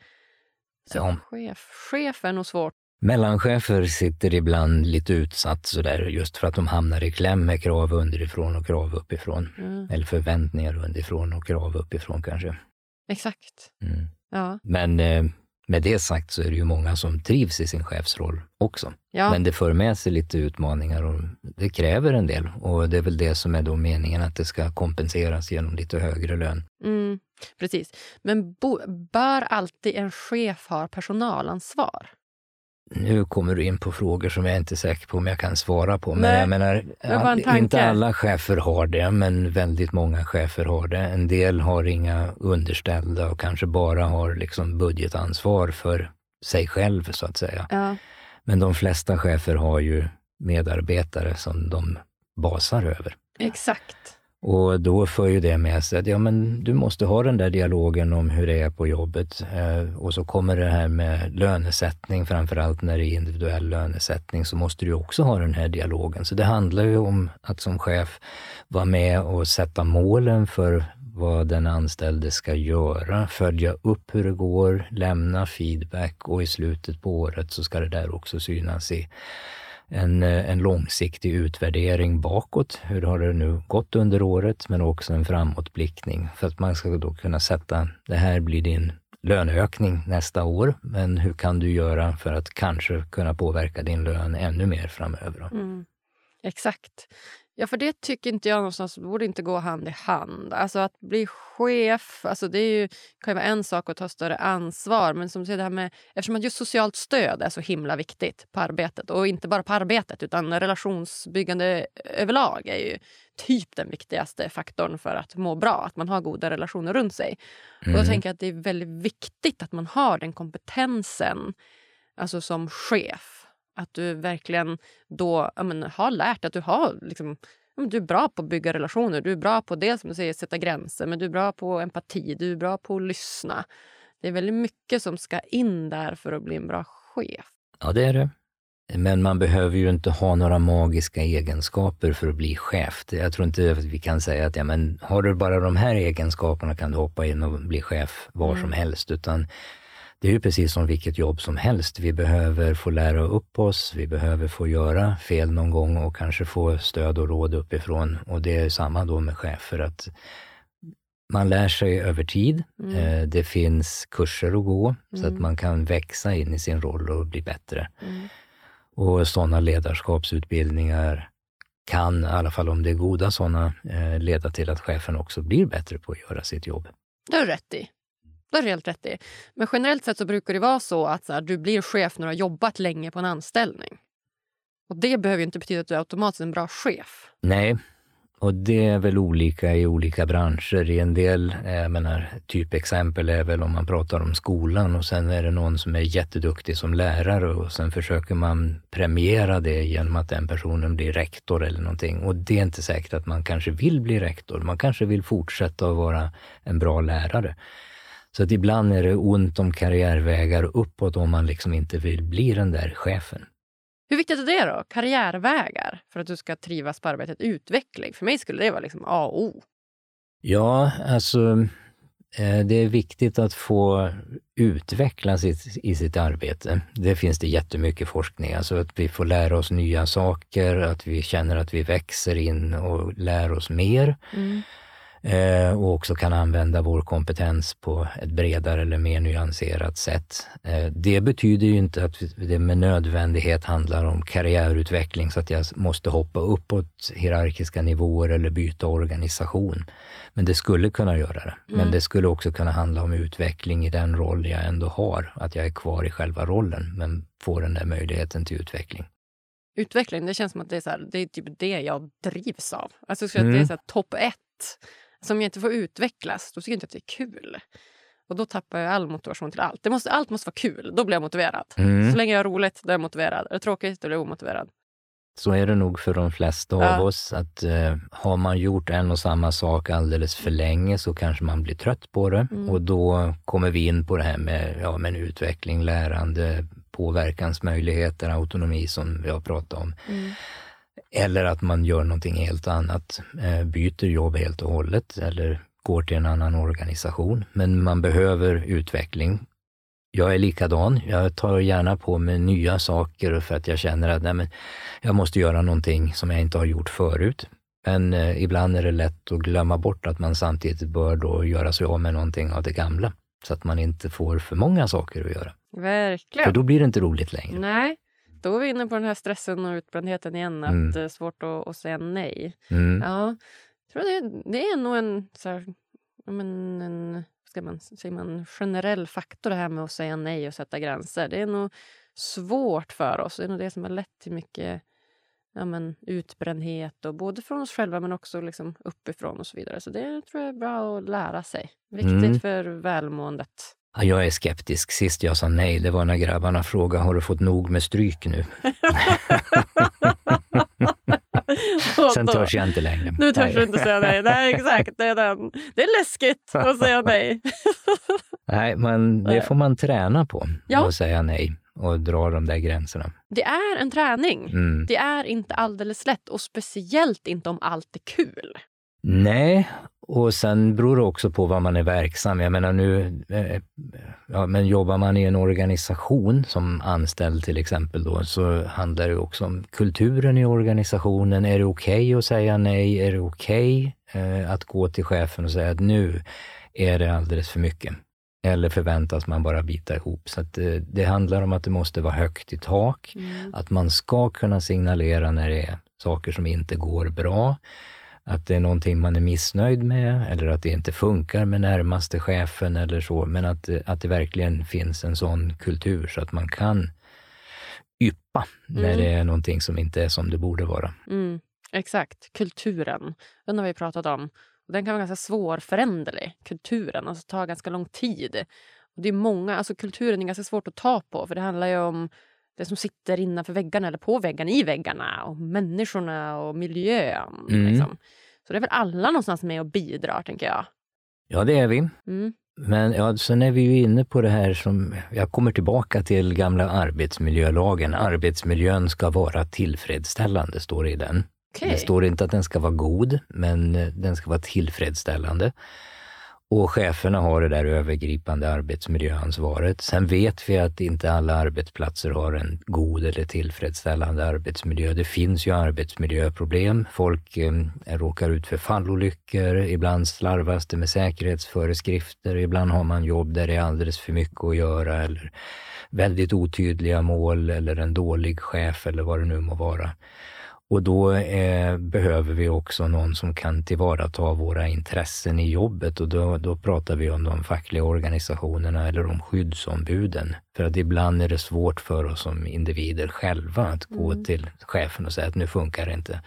Så ja. chef, chef är nog svårt. Mellanchefer sitter ibland lite utsatt sådär just för att de hamnar i kläm med krav underifrån och krav uppifrån. Mm. Eller förväntningar underifrån och krav uppifrån kanske. Exakt. Mm. Ja. Men eh, med det sagt så är det ju många som trivs i sin chefsroll också. Ja. Men det för med sig lite utmaningar och det kräver en del. Och det är väl det som är då meningen, att det ska kompenseras genom lite högre lön. Mm, precis. Men bör alltid en chef ha personalansvar? Nu kommer du in på frågor som jag inte är säker på om jag kan svara på. Men Nej, jag menar, all, inte alla chefer har det, men väldigt många chefer har det. En del har inga underställda och kanske bara har liksom budgetansvar för sig själv, så att säga. Ja. Men de flesta chefer har ju medarbetare som de basar över. Exakt. Och då för ju det med sig att ja, men du måste ha den där dialogen om hur det är på jobbet. Eh, och så kommer det här med lönesättning, framförallt när det är individuell lönesättning, så måste du också ha den här dialogen. Så det handlar ju om att som chef vara med och sätta målen för vad den anställde ska göra, följa upp hur det går, lämna feedback och i slutet på året så ska det där också synas i en, eh, en långsiktig utvärdering bakåt. Hur har det nu gått under året? Men också en framåtblickning för att man ska då kunna sätta, det här blir din löneökning nästa år, men hur kan du göra för att kanske kunna påverka din lön ännu mer framöver? Mm. Exakt. Ja, för det tycker inte jag någonstans borde inte gå hand i hand. Alltså att bli chef, alltså det är ju, kan ju vara en sak att ta större ansvar. Men som säger, det här med, eftersom att just socialt stöd är så himla viktigt på arbetet och inte bara på arbetet utan relationsbyggande överlag är ju typ den viktigaste faktorn för att må bra. Att man har goda relationer runt sig. Mm. Och då tänker jag att det är väldigt viktigt att man har den kompetensen alltså som chef att du verkligen då men, har lärt att du har liksom, du är bra på att bygga relationer. Du är bra på det som du säger, sätta gränser, men du är bra på empati, du är bra på att lyssna. Det är väldigt mycket som ska in där för att bli en bra chef. Ja, det är det. Men man behöver ju inte ha några magiska egenskaper för att bli chef. Jag tror inte att vi kan säga att ja, men har du bara de här egenskaperna kan du hoppa in och bli chef var mm. som helst. Utan det är ju precis som vilket jobb som helst. Vi behöver få lära upp oss, vi behöver få göra fel någon gång och kanske få stöd och råd uppifrån. Och det är samma då med chefer, att man lär sig över tid. Mm. Eh, det finns kurser att gå mm. så att mm. man kan växa in i sin roll och bli bättre. Mm. Och sådana ledarskapsutbildningar kan, i alla fall om det är goda sådana, eh, leda till att chefen också blir bättre på att göra sitt jobb. Det har du rätt i. Det har du helt rätt i. Men generellt sett så brukar det vara så att så här, du blir chef när du har jobbat länge på en anställning. Och Det behöver inte betyda att du är automatiskt en bra chef. Nej, och det är väl olika i olika branscher. I en del, eh, jag menar, typexempel är väl om man pratar om skolan och sen är det någon som är jätteduktig som lärare och sen försöker man premiera det genom att den personen blir rektor eller någonting. Och det är inte säkert att man kanske vill bli rektor. Man kanske vill fortsätta att vara en bra lärare. Så att ibland är det ont om karriärvägar uppåt om man liksom inte vill bli den där chefen. Hur viktigt är det då? Karriärvägar för att du ska trivas på arbetet. Utveckling. För mig skulle det vara liksom A och O. Ja, alltså Eh, det är viktigt att få utvecklas i, i sitt arbete. Det finns det jättemycket forskning, alltså att vi får lära oss nya saker, att vi känner att vi växer in och lär oss mer. Mm. Eh, och också kan använda vår kompetens på ett bredare eller mer nyanserat sätt. Eh, det betyder ju inte att det med nödvändighet handlar om karriärutveckling så att jag måste hoppa uppåt hierarkiska nivåer eller byta organisation. Men det skulle kunna göra det. Mm. Men det skulle också kunna handla om utveckling i den roll jag ändå har. Att jag är kvar i själva rollen, men får den där möjligheten till utveckling. Utveckling, det känns som att det är, så här, det är typ det jag drivs av. Alltså, så mm. det är mm. topp ett. Som jag inte får utvecklas, då tycker jag inte att det är kul. Och då tappar jag all motivation till allt. Det måste, allt måste vara kul, då blir jag motiverad. Mm. Så länge jag har roligt, då är jag motiverad. Är det tråkigt, då blir jag omotiverad. Så är det nog för de flesta ja. av oss, att eh, har man gjort en och samma sak alldeles för länge så kanske man blir trött på det mm. och då kommer vi in på det här med, ja, med utveckling, lärande, påverkansmöjligheter, autonomi som vi har pratat om. Mm. Eller att man gör någonting helt annat, eh, byter jobb helt och hållet eller går till en annan organisation. Men man behöver utveckling jag är likadan. Jag tar gärna på mig nya saker för att jag känner att nej, men jag måste göra någonting som jag inte har gjort förut. Men eh, ibland är det lätt att glömma bort att man samtidigt bör då göra sig av med någonting av det gamla. Så att man inte får för många saker att göra. Verkligen. För då blir det inte roligt längre. Nej, då är vi inne på den här stressen och utbrändheten igen. Att mm. det är svårt att, att säga nej. Mm. Ja, tror det, det är nog en, så här, men en ska man, säger man, generell faktor det här med att säga nej och sätta gränser. Det är nog svårt för oss. Det är nog det som har lett till mycket ja, men, utbrändhet, och både från oss själva men också liksom uppifrån och så vidare. Så det tror jag är bra att lära sig. Viktigt mm. för välmåendet. Ja, jag är skeptisk. Sist jag sa nej, det var när grabbarna frågade, har du fått nog med stryk nu? Sen törs jag inte längre. Nu törs du inte säga nej. Nej, exakt. Det är, den. det är läskigt att säga nej. nej, men det får man träna på, ja. att säga nej och dra de där gränserna. Det är en träning. Mm. Det är inte alldeles lätt och speciellt inte om allt är kul. Nej, och sen beror det också på vad man är verksam. Jag menar nu, eh, ja, men jobbar man i en organisation som anställd till exempel då, så handlar det också om kulturen i organisationen. Är det okej okay att säga nej? Är det okej okay, eh, att gå till chefen och säga att nu är det alldeles för mycket? Eller förväntas man bara bita ihop? Så att, eh, det handlar om att det måste vara högt i tak, mm. att man ska kunna signalera när det är saker som inte går bra att det är någonting man är missnöjd med eller att det inte funkar med närmaste chefen eller så, men att, att det verkligen finns en sån kultur så att man kan yppa mm. när det är någonting som inte är som det borde vara. Mm. Exakt, kulturen. Den har vi pratat om. Den kan vara ganska svårföränderlig, kulturen. Alltså ta ganska lång tid. Och det är många, alltså kulturen är ganska svårt att ta på för det handlar ju om det som sitter innanför väggarna eller på väggarna, i väggarna och människorna och miljön. Mm. Liksom. Så det är väl alla någonstans med och bidrar, tänker jag. Ja, det är vi. Mm. Men ja, sen är vi ju inne på det här som, jag kommer tillbaka till gamla arbetsmiljölagen. Arbetsmiljön ska vara tillfredsställande, står det i den. Okay. Det står inte att den ska vara god, men eh, den ska vara tillfredsställande. Och cheferna har det där övergripande arbetsmiljöansvaret. Sen vet vi att inte alla arbetsplatser har en god eller tillfredsställande arbetsmiljö. Det finns ju arbetsmiljöproblem. Folk eh, råkar ut för fallolyckor. Ibland slarvas det med säkerhetsföreskrifter. Ibland har man jobb där det är alldeles för mycket att göra eller väldigt otydliga mål eller en dålig chef eller vad det nu må vara. Och då eh, behöver vi också någon som kan tillvarata våra intressen i jobbet och då, då pratar vi om de fackliga organisationerna eller om skyddsombuden. För att ibland är det svårt för oss som individer själva att gå mm. till chefen och säga att nu funkar det inte.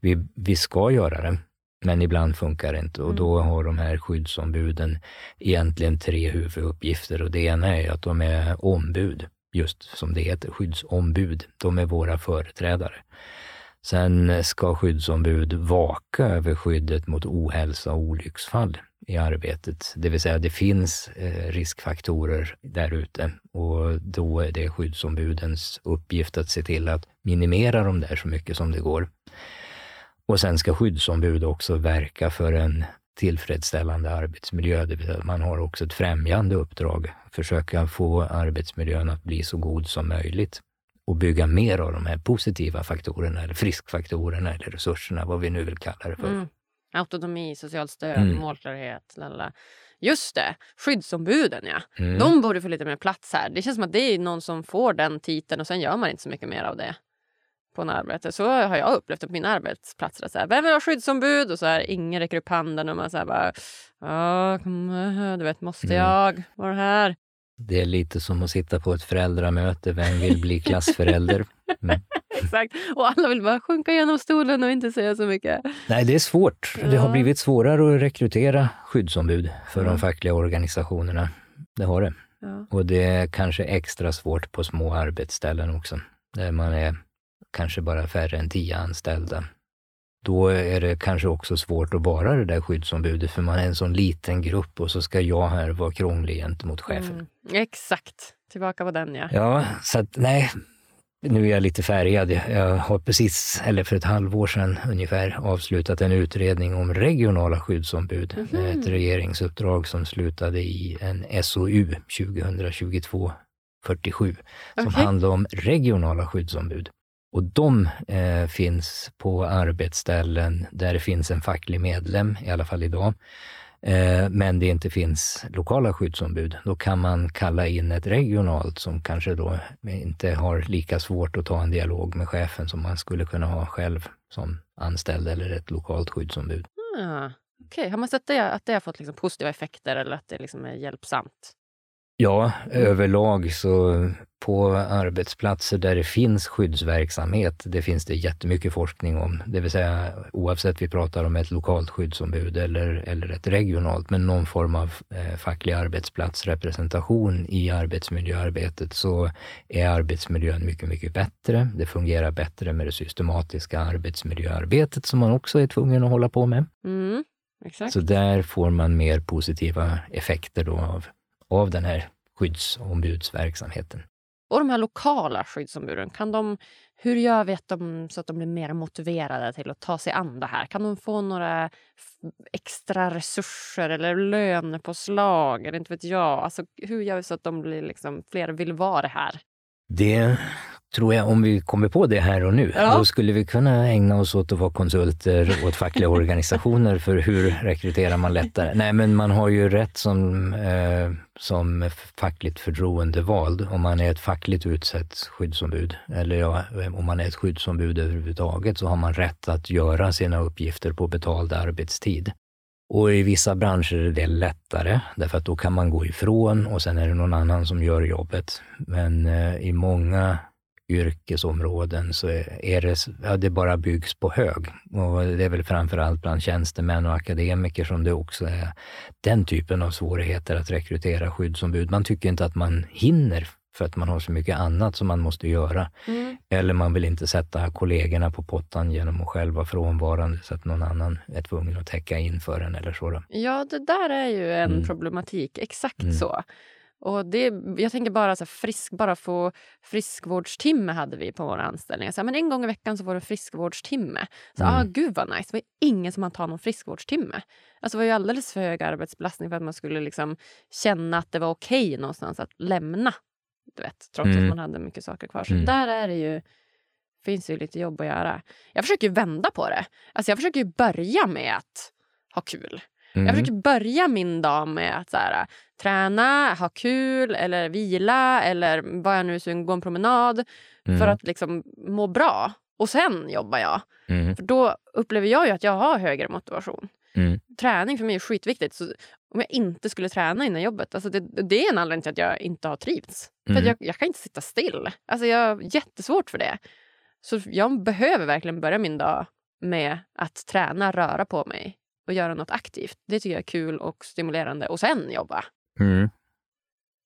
Vi, vi ska göra det, men ibland funkar det inte och mm. då har de här skyddsombuden egentligen tre huvuduppgifter och det ena är att de är ombud, just som det heter, skyddsombud. De är våra företrädare. Sen ska skyddsombud vaka över skyddet mot ohälsa och olycksfall i arbetet. Det vill säga det finns eh, riskfaktorer där ute och då är det skyddsombudens uppgift att se till att minimera dem där så mycket som det går. Och sen ska skyddsombud också verka för en tillfredsställande arbetsmiljö. Det vill säga man har också ett främjande uppdrag, försöka få arbetsmiljön att bli så god som möjligt och bygga mer av de här positiva faktorerna, eller friskfaktorerna eller resurserna, vad vi nu vill kalla det för. Mm. Autonomi, socialt stöd, mm. målklarhet, lalla. Just det, skyddsombuden ja. Mm. De borde få lite mer plats här. Det känns som att det är någon som får den titeln och sen gör man inte så mycket mer av det på en arbete. Så har jag upplevt det på mina arbetsplatser. Så här, Vem vill ha skyddsombud? Och så här, ingen räcker upp handen och man säger bara, ja, du vet, måste mm. jag vara här? Det är lite som att sitta på ett föräldramöte. Vem vill bli klassförälder? Mm. Exakt. Och alla vill bara sjunka genom stolen och inte säga så mycket. Nej, det är svårt. Ja. Det har blivit svårare att rekrytera skyddsombud för ja. de fackliga organisationerna. Det har det. Ja. Och det är kanske extra svårt på små arbetsställen också, där man är kanske bara färre än tio anställda då är det kanske också svårt att vara det där skyddsombudet för man är en sån liten grupp och så ska jag här vara krånglig gentemot chefen. Mm, exakt, tillbaka på den ja. Ja, så att nej, nu är jag lite färgad. Jag har precis, eller för ett halvår sedan ungefär, avslutat en utredning om regionala skyddsombud. Mm -hmm. Ett regeringsuppdrag som slutade i en SOU 2022 47 som okay. handlar om regionala skyddsombud. Och de eh, finns på arbetsställen där det finns en facklig medlem, i alla fall idag, eh, men det inte finns lokala skyddsombud. Då kan man kalla in ett regionalt som kanske då inte har lika svårt att ta en dialog med chefen som man skulle kunna ha själv som anställd eller ett lokalt skyddsombud. Ah, Okej, okay. har man sett det, att det har fått liksom positiva effekter eller att det liksom är hjälpsamt? Ja, överlag så på arbetsplatser där det finns skyddsverksamhet, det finns det jättemycket forskning om. Det vill säga oavsett vi pratar om ett lokalt skyddsombud eller, eller ett regionalt, men någon form av eh, facklig arbetsplatsrepresentation i arbetsmiljöarbetet så är arbetsmiljön mycket, mycket bättre. Det fungerar bättre med det systematiska arbetsmiljöarbetet som man också är tvungen att hålla på med. Mm, exakt. Så där får man mer positiva effekter då av av den här skyddsombudsverksamheten. Och de här lokala skyddsombuden, kan de, hur gör vi att de, så att de blir mer motiverade till att ta sig an det här? Kan de få några extra resurser eller lönepåslag? Eller inte vet jag. Alltså, hur gör vi så att de blir liksom, fler vill vara här? Det tror jag, om vi kommer på det här och nu, ja. då skulle vi kunna ägna oss åt att vara konsulter åt fackliga organisationer för hur rekryterar man lättare? Nej, men man har ju rätt som, eh, som fackligt förtroendevald, om man är ett fackligt utsett skyddsombud, eller ja, om man är ett skyddsombud överhuvudtaget, så har man rätt att göra sina uppgifter på betald arbetstid. Och i vissa branscher är det lättare, därför att då kan man gå ifrån och sen är det någon annan som gör jobbet. Men eh, i många yrkesområden så är det, ja, det bara byggs på hög. Och det är väl framförallt bland tjänstemän och akademiker som det också är den typen av svårigheter att rekrytera skyddsombud. Man tycker inte att man hinner för att man har så mycket annat som man måste göra. Mm. Eller man vill inte sätta kollegorna på pottan genom att själv vara frånvarande så att någon annan är tvungen att täcka in för en eller så. Ja, det där är ju en mm. problematik. Exakt mm. så. Och det, jag tänker bara så frisk, bara få friskvårdstimme hade vi på vår anställning. Så men en gång i veckan så får du friskvårdstimme. Så, mm. ah, gud vad nice. Det var ingen som har tagit någon friskvårdstimme. Alltså, det var ju alldeles för hög arbetsbelastning för att man skulle liksom känna att det var okej okay någonstans att lämna. Du vet, trots mm. att man hade mycket saker kvar. Så mm. där är det ju finns ju lite jobb att göra. Jag försöker vända på det. Alltså jag försöker börja med att ha kul. Mm. Jag försöker börja min dag med att så här, träna, ha kul eller vila eller vad jag nu sugen gå en promenad mm. för att liksom må bra. Och sen jobbar jag. Mm. För Då upplever jag att jag har högre motivation. Mm. Träning för mig är skitviktigt. Så om jag inte skulle träna innan jobbet, alltså det, det är en anledning till att jag inte har trivts. För mm. jag, jag, kan inte sitta still. Alltså jag har jättesvårt för det. Så jag behöver verkligen börja min dag med att träna, röra på mig och göra något aktivt. Det tycker jag är kul och stimulerande. Och sen jobba. Mm.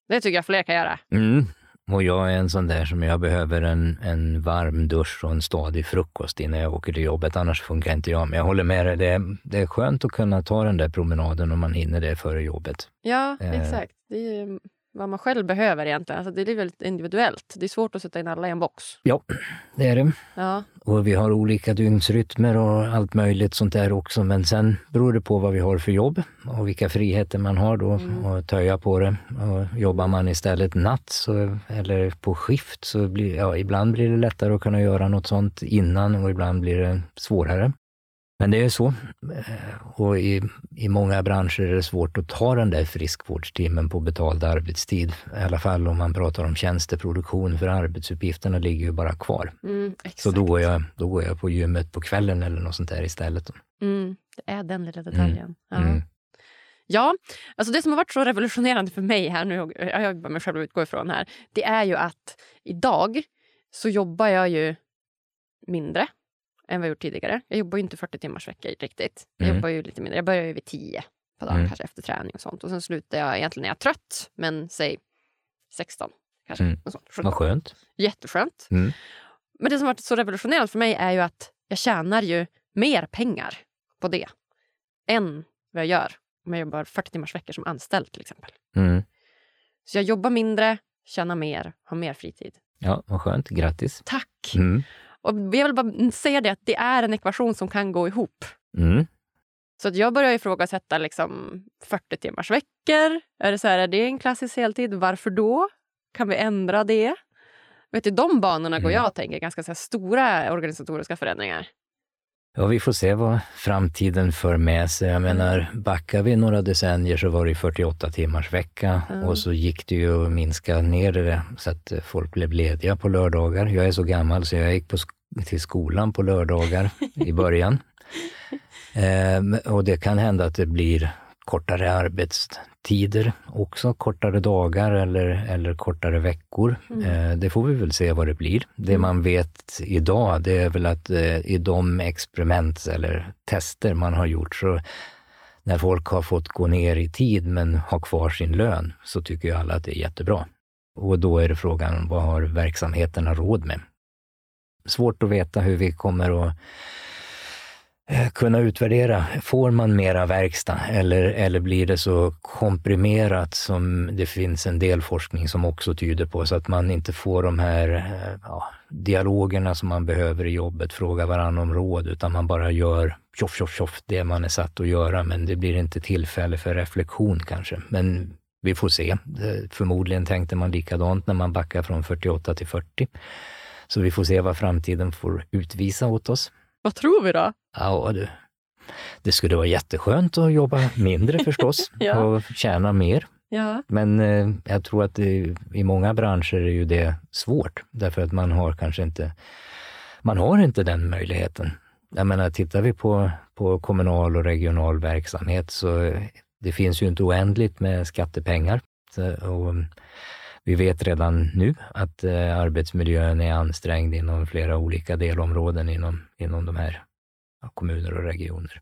Det tycker jag fler kan göra. Mm. Och jag är en sån där som jag behöver en, en varm dusch och en stadig frukost innan jag åker till jobbet, annars funkar inte jag. Men jag håller med dig, det är, det är skönt att kunna ta den där promenaden om man hinner det före jobbet. Ja, eh. exakt. Det är vad man själv behöver egentligen. Alltså det är väldigt individuellt. Det är svårt att sätta in alla i en box. Ja, det är det. Ja. Och vi har olika dygnsrytmer och allt möjligt sånt där också. Men sen beror det på vad vi har för jobb och vilka friheter man har då mm. att töja på det. Och jobbar man istället natt så, eller på skift så blir ja, ibland blir det lättare att kunna göra något sånt innan och ibland blir det svårare. Men det är så. Eh, och i, i många branscher är det svårt att ta den där friskvårdstimmen på betald arbetstid. I alla fall om man pratar om tjänsteproduktion, för arbetsuppgifterna ligger ju bara kvar. Mm, så då går, jag, då går jag på gymmet på kvällen eller något sånt där istället. Mm, det är den lilla detaljen. Mm. Ja. Mm. Ja, alltså det som har varit så revolutionerande för mig här nu, jag jobbar mig själv utgår ifrån här, det är ju att idag så jobbar jag ju mindre än vad jag gjort tidigare. Jag jobbar ju inte 40 timmars vecka riktigt. Jag mm. jobbar ju lite mindre. Jag börjar ju vid 10 på dagen, mm. kanske efter träning och sånt. Och sen slutar jag egentligen när jag är trött, men säg 16 kanske. Mm. Vad skönt. Jätteskönt. Mm. Men det som varit så revolutionerande för mig är ju att jag tjänar ju mer pengar på det än vad jag gör om jag jobbar 40 timmars veckor som anställd till exempel. Mm. Så jag jobbar mindre, tjänar mer, har mer fritid. Ja, vad skönt. Grattis. Tack. Mm. Och jag vill bara säga det att det är en ekvation som kan gå ihop. Mm. Så att jag börjar ifrågasätta liksom 40 timmars veckor. Är det, så här, är det en klassisk heltid? Varför då? Kan vi ändra det? Vet du, de banorna går mm. jag och tänker ganska så stora organisatoriska förändringar. Ja, vi får se vad framtiden för med sig. Jag menar, backar vi några decennier så var det 48 timmars vecka mm. och så gick det ju att minska ner det så att folk blev lediga på lördagar. Jag är så gammal så jag gick på till skolan på lördagar i början. Eh, och det kan hända att det blir kortare arbetstider också, kortare dagar eller, eller kortare veckor. Mm. Eh, det får vi väl se vad det blir. Det mm. man vet idag, det är väl att eh, i de experiment eller tester man har gjort, så när folk har fått gå ner i tid men har kvar sin lön, så tycker ju alla att det är jättebra. Och då är det frågan, vad har verksamheterna råd med? Svårt att veta hur vi kommer att Eh, kunna utvärdera. Får man mera verkstad eller, eller blir det så komprimerat som det finns en del forskning som också tyder på, så att man inte får de här eh, ja, dialogerna som man behöver i jobbet, fråga varandra om råd, utan man bara gör tjoff, tjoff, tjoff, det man är satt att göra, men det blir inte tillfälle för reflektion kanske. Men vi får se. Förmodligen tänkte man likadant när man backar från 48 till 40. Så vi får se vad framtiden får utvisa åt oss. Vad tror vi då? Ja, du. Det skulle vara jätteskönt att jobba mindre förstås ja. och tjäna mer. Ja. Men eh, jag tror att det, i många branscher är ju det svårt, därför att man har kanske inte, man har inte den möjligheten. Jag menar, tittar vi på, på kommunal och regional verksamhet så det finns ju inte oändligt med skattepengar. Så, och vi vet redan nu att eh, arbetsmiljön är ansträngd inom flera olika delområden inom, inom de här ja, kommuner och regioner.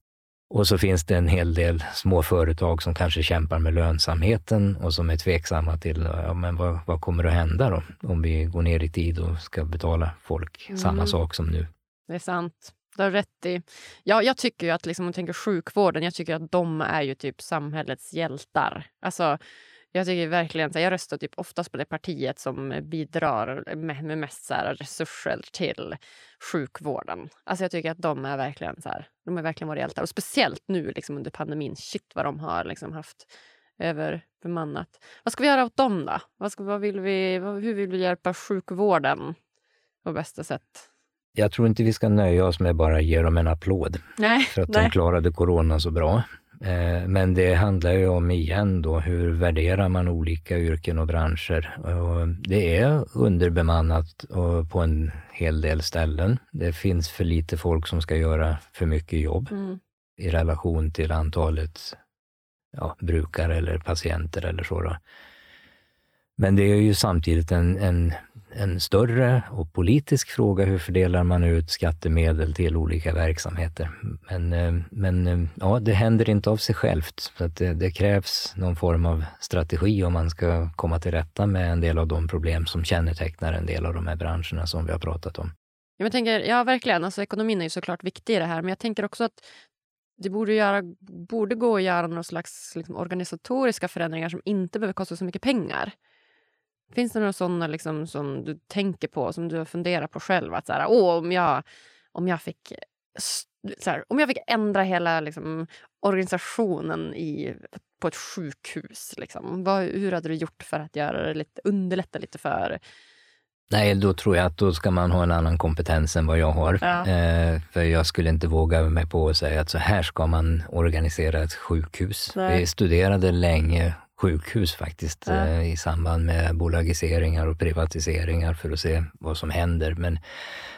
Och så finns det en hel del små företag som kanske kämpar med lönsamheten och som är tveksamma till ja, men vad, vad kommer att hända då om vi går ner i tid och ska betala folk mm. samma sak som nu. Det är sant. Du har rätt i. Ja, jag tycker ju att liksom, om man tänker sjukvården, jag tycker att de är ju typ samhällets hjältar. Alltså, jag tycker verkligen, jag röstar typ oftast på det partiet som bidrar med, med mest så här, resurser till sjukvården. Alltså jag tycker att de är verkligen så här, de är verkligen våra hjältar. Och speciellt nu liksom under pandemin. Shit vad de har liksom haft överbemannat. Vad ska vi göra åt dem då? Vad ska, vad vill vi, vad, hur vill vi hjälpa sjukvården på bästa sätt? Jag tror inte vi ska nöja oss med bara ge dem en applåd nej, för att nej. de klarade corona så bra. Eh, men det handlar ju om igen då, hur värderar man olika yrken och branscher? Och det är underbemannat på en hel del ställen. Det finns för lite folk som ska göra för mycket jobb mm. i relation till antalet ja, brukare eller patienter eller så. Då. Men det är ju samtidigt en, en, en större och politisk fråga. Hur fördelar man ut skattemedel till olika verksamheter? Men, eh, men eh, ja, det händer inte av sig självt. Så att det, det, krävs någon form av strategi om man ska komma till rätta med en del av de problem som kännetecknar en del av de här branscherna som vi har pratat om. Jag tänker, ja, verkligen. Alltså, ekonomin är ju såklart viktig i det här, men jag tänker också att det borde, göra, borde gå att göra några slags liksom, organisatoriska förändringar som inte behöver kosta så mycket pengar. Finns det några sådana liksom, som du tänker på, som du funderar på själv? Att så här, Åh, om, jag, om, jag fick, här, om jag fick ändra hela liksom, organisationen i, på ett sjukhus, liksom, vad, hur hade du gjort för att göra det lite, underlätta lite för Nej, då tror jag att då ska man ha en annan kompetens än vad jag har. Ja. Eh, för jag skulle inte våga mig på att säga att så här ska man organisera ett sjukhus. Nej. Vi studerade länge sjukhus faktiskt ja. eh, i samband med bolagiseringar och privatiseringar för att se vad som händer. Men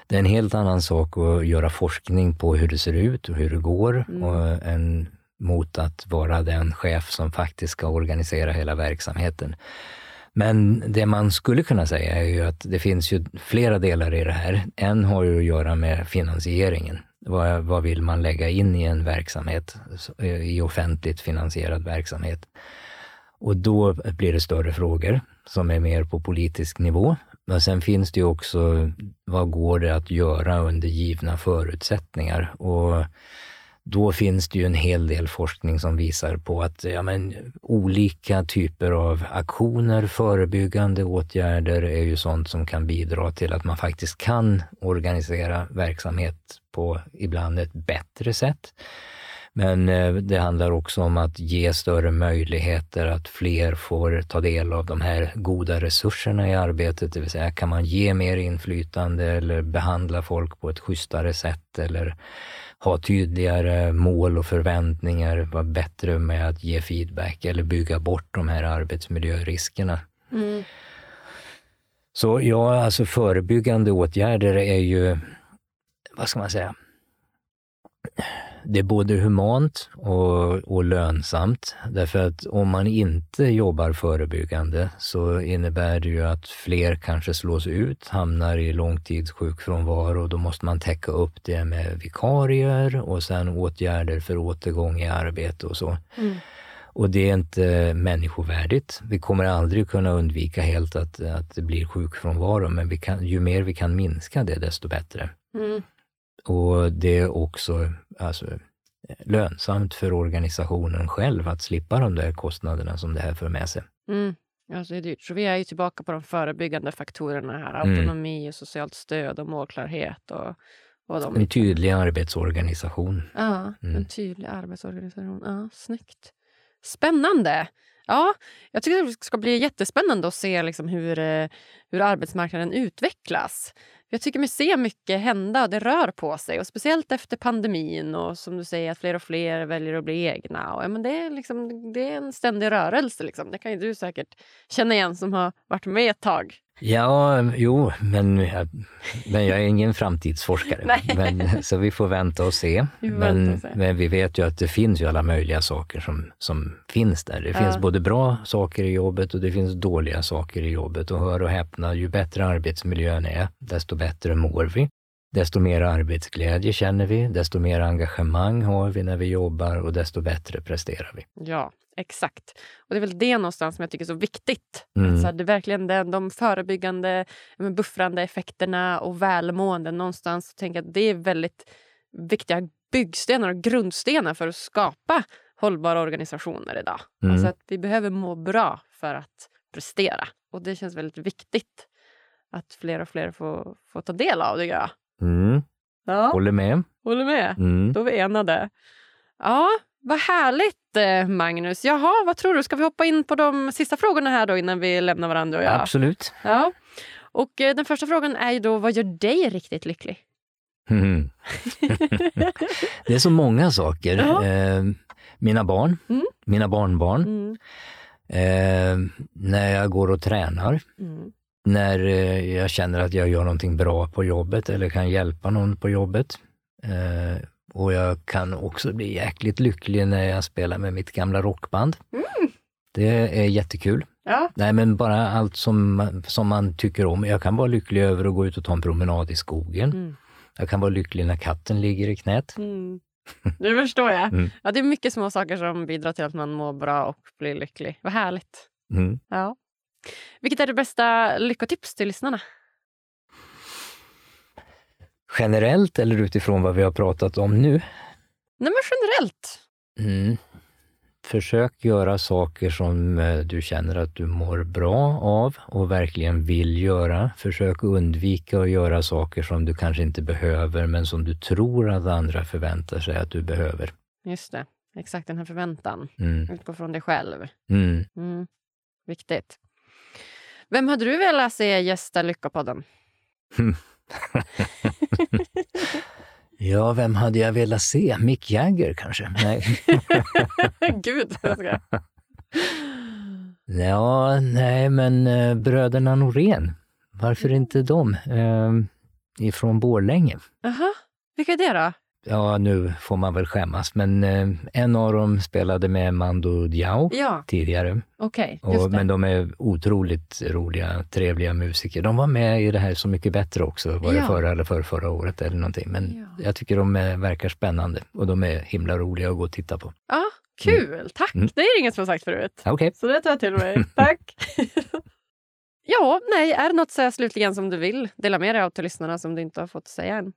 det är en helt annan sak att göra forskning på hur det ser ut och hur det går mm. och en, mot att vara den chef som faktiskt ska organisera hela verksamheten. Men det man skulle kunna säga är ju att det finns ju flera delar i det här. En har ju att göra med finansieringen. Vad, vad vill man lägga in i en verksamhet, i offentligt finansierad verksamhet? Och då blir det större frågor som är mer på politisk nivå. Men sen finns det ju också, vad går det att göra under givna förutsättningar? Och då finns det ju en hel del forskning som visar på att ja, men, olika typer av aktioner, förebyggande åtgärder är ju sånt som kan bidra till att man faktiskt kan organisera verksamhet på ibland ett bättre sätt. Men eh, det handlar också om att ge större möjligheter att fler får ta del av de här goda resurserna i arbetet, det vill säga kan man ge mer inflytande eller behandla folk på ett schysstare sätt eller ha tydligare mål och förväntningar, vara bättre med att ge feedback eller bygga bort de här arbetsmiljöriskerna. Mm. Så ja, alltså förebyggande åtgärder är ju, vad ska man säga, det är både humant och, och, lönsamt. Därför att om man inte jobbar förebyggande så innebär det ju att fler kanske slås ut, hamnar i långtidssjukfrånvaro och då måste man täcka upp det med vikarier och sen åtgärder för återgång i arbete och så. Mm. Och det är inte människovärdigt. Vi kommer aldrig kunna undvika helt att, att det blir sjukfrånvaro, men kan, ju mer vi kan minska det, desto bättre. Mm. Och det är också alltså, lönsamt för organisationen själv att slippa de där kostnaderna som det här för med sig. Mm. Alltså det är dyrt. Så vi är ju tillbaka på de förebyggande faktorerna här. Mm. Autonomi, mm. och socialt stöd och målklarhet. Och, och de... En tydlig arbetsorganisation. Ja, mm. en tydlig arbetsorganisation. Ja, snyggt. Spännande! Ja, jag tycker det ska bli jättespännande att se liksom hur, eh, hur arbetsmarknaden utvecklas. Jag tycker mig se mycket hända det rör på sig. Och Speciellt efter pandemin och som du säger att fler och fler väljer att bli egna. Och, ja, men det, är liksom, det är en ständig rörelse. Liksom. Det kan ju du säkert känna igen som har varit med ett tag. Ja, jo, men, men jag är ingen framtidsforskare. men, så vi får vänta och se. Men, och se. men vi vet ju att det finns ju alla möjliga saker som, som finns där. Det ja. finns både bra saker i jobbet och det finns dåliga saker i jobbet. Och hör och häpna, ju bättre arbetsmiljön är, desto bättre mår vi. Desto mer arbetsglädje känner vi, desto mer engagemang har vi när vi jobbar och desto bättre presterar vi. Ja, Exakt. Och Det är väl det någonstans som jag tycker är så viktigt. Mm. Alltså, det är verkligen den, de förebyggande, buffrande effekterna och välmående. Någonstans tänker jag att det är väldigt viktiga byggstenar och grundstenar för att skapa hållbara organisationer idag. Mm. Alltså att vi behöver må bra för att prestera. Och det känns väldigt viktigt att fler och fler får, får ta del av det. Mm. Ja. Håller med. Håller med. Mm. Då är vi enade. Ja, vad härligt, eh, Magnus. Jaha, vad tror du? Ska vi hoppa in på de sista frågorna här då innan vi lämnar varandra? Och jag? Absolut. Ja. Och eh, den första frågan är ju då, vad gör dig riktigt lycklig? Mm. det är så många saker. Eh, mina barn, mm. mina barnbarn. Mm. Eh, när jag går och tränar. Mm. När eh, jag känner att jag gör någonting bra på jobbet eller kan hjälpa någon på jobbet. Eh, och jag kan också bli jäkligt lycklig när jag spelar med mitt gamla rockband. Mm. Det är jättekul. Ja. Nej, men bara allt som, som man tycker om. Jag kan vara lycklig över att gå ut och ta en promenad i skogen. Mm. Jag kan vara lycklig när katten ligger i knät. Mm. Nu förstår jag. Mm. Ja, det är mycket små saker som bidrar till att man mår bra och blir lycklig. Vad härligt. Mm. Ja. Vilket är det bästa lyckotips till lyssnarna? Generellt eller utifrån vad vi har pratat om nu? Nej, men generellt. Mm. Försök göra saker som eh, du känner att du mår bra av och verkligen vill göra. Försök undvika att göra saker som du kanske inte behöver, men som du tror att andra förväntar sig att du behöver. Just det. Exakt den här förväntan. Mm. Utgå från dig själv. Mm. Mm. Viktigt. Vem hade du velat se gästa Lyckopodden? Ja, vem hade jag velat se? Mick Jagger kanske? Nej. Gud, Ja, nej, men eh, bröderna Norén. Varför inte de? Eh, ifrån Borlänge. Jaha, vilka är det då? Ja, nu får man väl skämmas, men eh, en av dem spelade med Mando Diao ja. tidigare. Okay, och, men de är otroligt roliga, trevliga musiker. De var med i det här Så mycket bättre också, var det ja. förra eller för förra året eller någonting. Men ja. jag tycker de är, verkar spännande och de är himla roliga att gå och titta på. Ja, kul! Mm. Tack! Mm. Det är inget som har sagt förut. Okay. Så det tar jag till mig. Tack! ja, nej, är det något så slutligen som du vill dela med dig av till lyssnarna som du inte har fått säga än?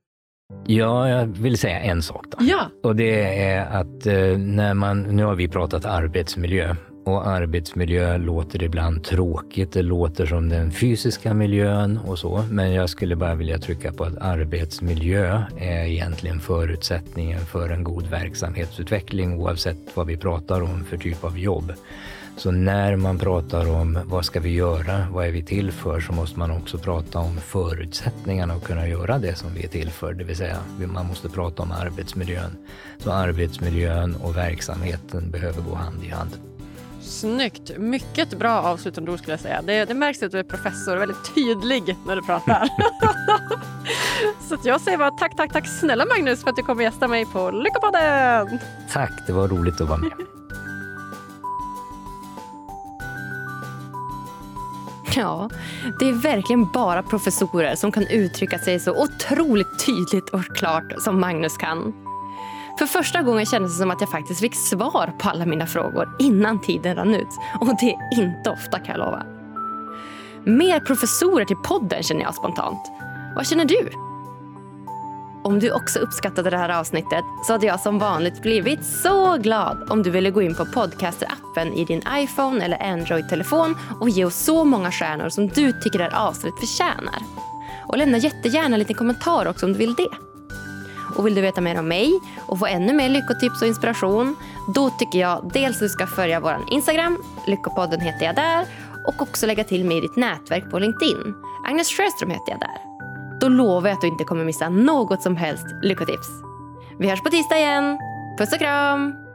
Ja, jag vill säga en sak. Då. Ja. Och det är att eh, när man, nu har vi pratat arbetsmiljö och arbetsmiljö låter ibland tråkigt. Det låter som den fysiska miljön och så. Men jag skulle bara vilja trycka på att arbetsmiljö är egentligen förutsättningen för en god verksamhetsutveckling oavsett vad vi pratar om för typ av jobb. Så när man pratar om vad ska vi göra, vad är vi till för, så måste man också prata om förutsättningarna att kunna göra det som vi är till för. Det vill säga, man måste prata om arbetsmiljön. Så arbetsmiljön och verksamheten behöver gå hand i hand. Snyggt! Mycket bra avslutande ord skulle jag säga. Det, det märks att du är professor och väldigt tydlig när du pratar. Så jag säger bara tack, tack, tack snälla Magnus för att du kom och gästa mig på Lyckopodden! Tack, det var roligt att vara med. Ja, det är verkligen bara professorer som kan uttrycka sig så otroligt tydligt och klart som Magnus kan. För första gången kändes det som att jag faktiskt fick svar på alla mina frågor innan tiden rann ut. Och det är inte ofta kan jag lova. Mer professorer till podden känner jag spontant. Vad känner du? Om du också uppskattade det här avsnittet så hade jag som vanligt blivit så glad om du ville gå in på podcaster-appen i din iPhone eller Android-telefon och ge oss så många stjärnor som du tycker det här avsnittet förtjänar. Och lämna jättegärna en liten kommentar också om du vill det. Och vill du veta mer om mig och få ännu mer lyckotips och inspiration då tycker jag dels att du ska följa vår Instagram, Lyckopodden heter jag där och också lägga till mig i ditt nätverk på LinkedIn. Agnes Sjöström heter jag där. Då lovar jag att du inte kommer missa något som helst lyckotips. Vi hörs på tisdag igen. Puss och kram!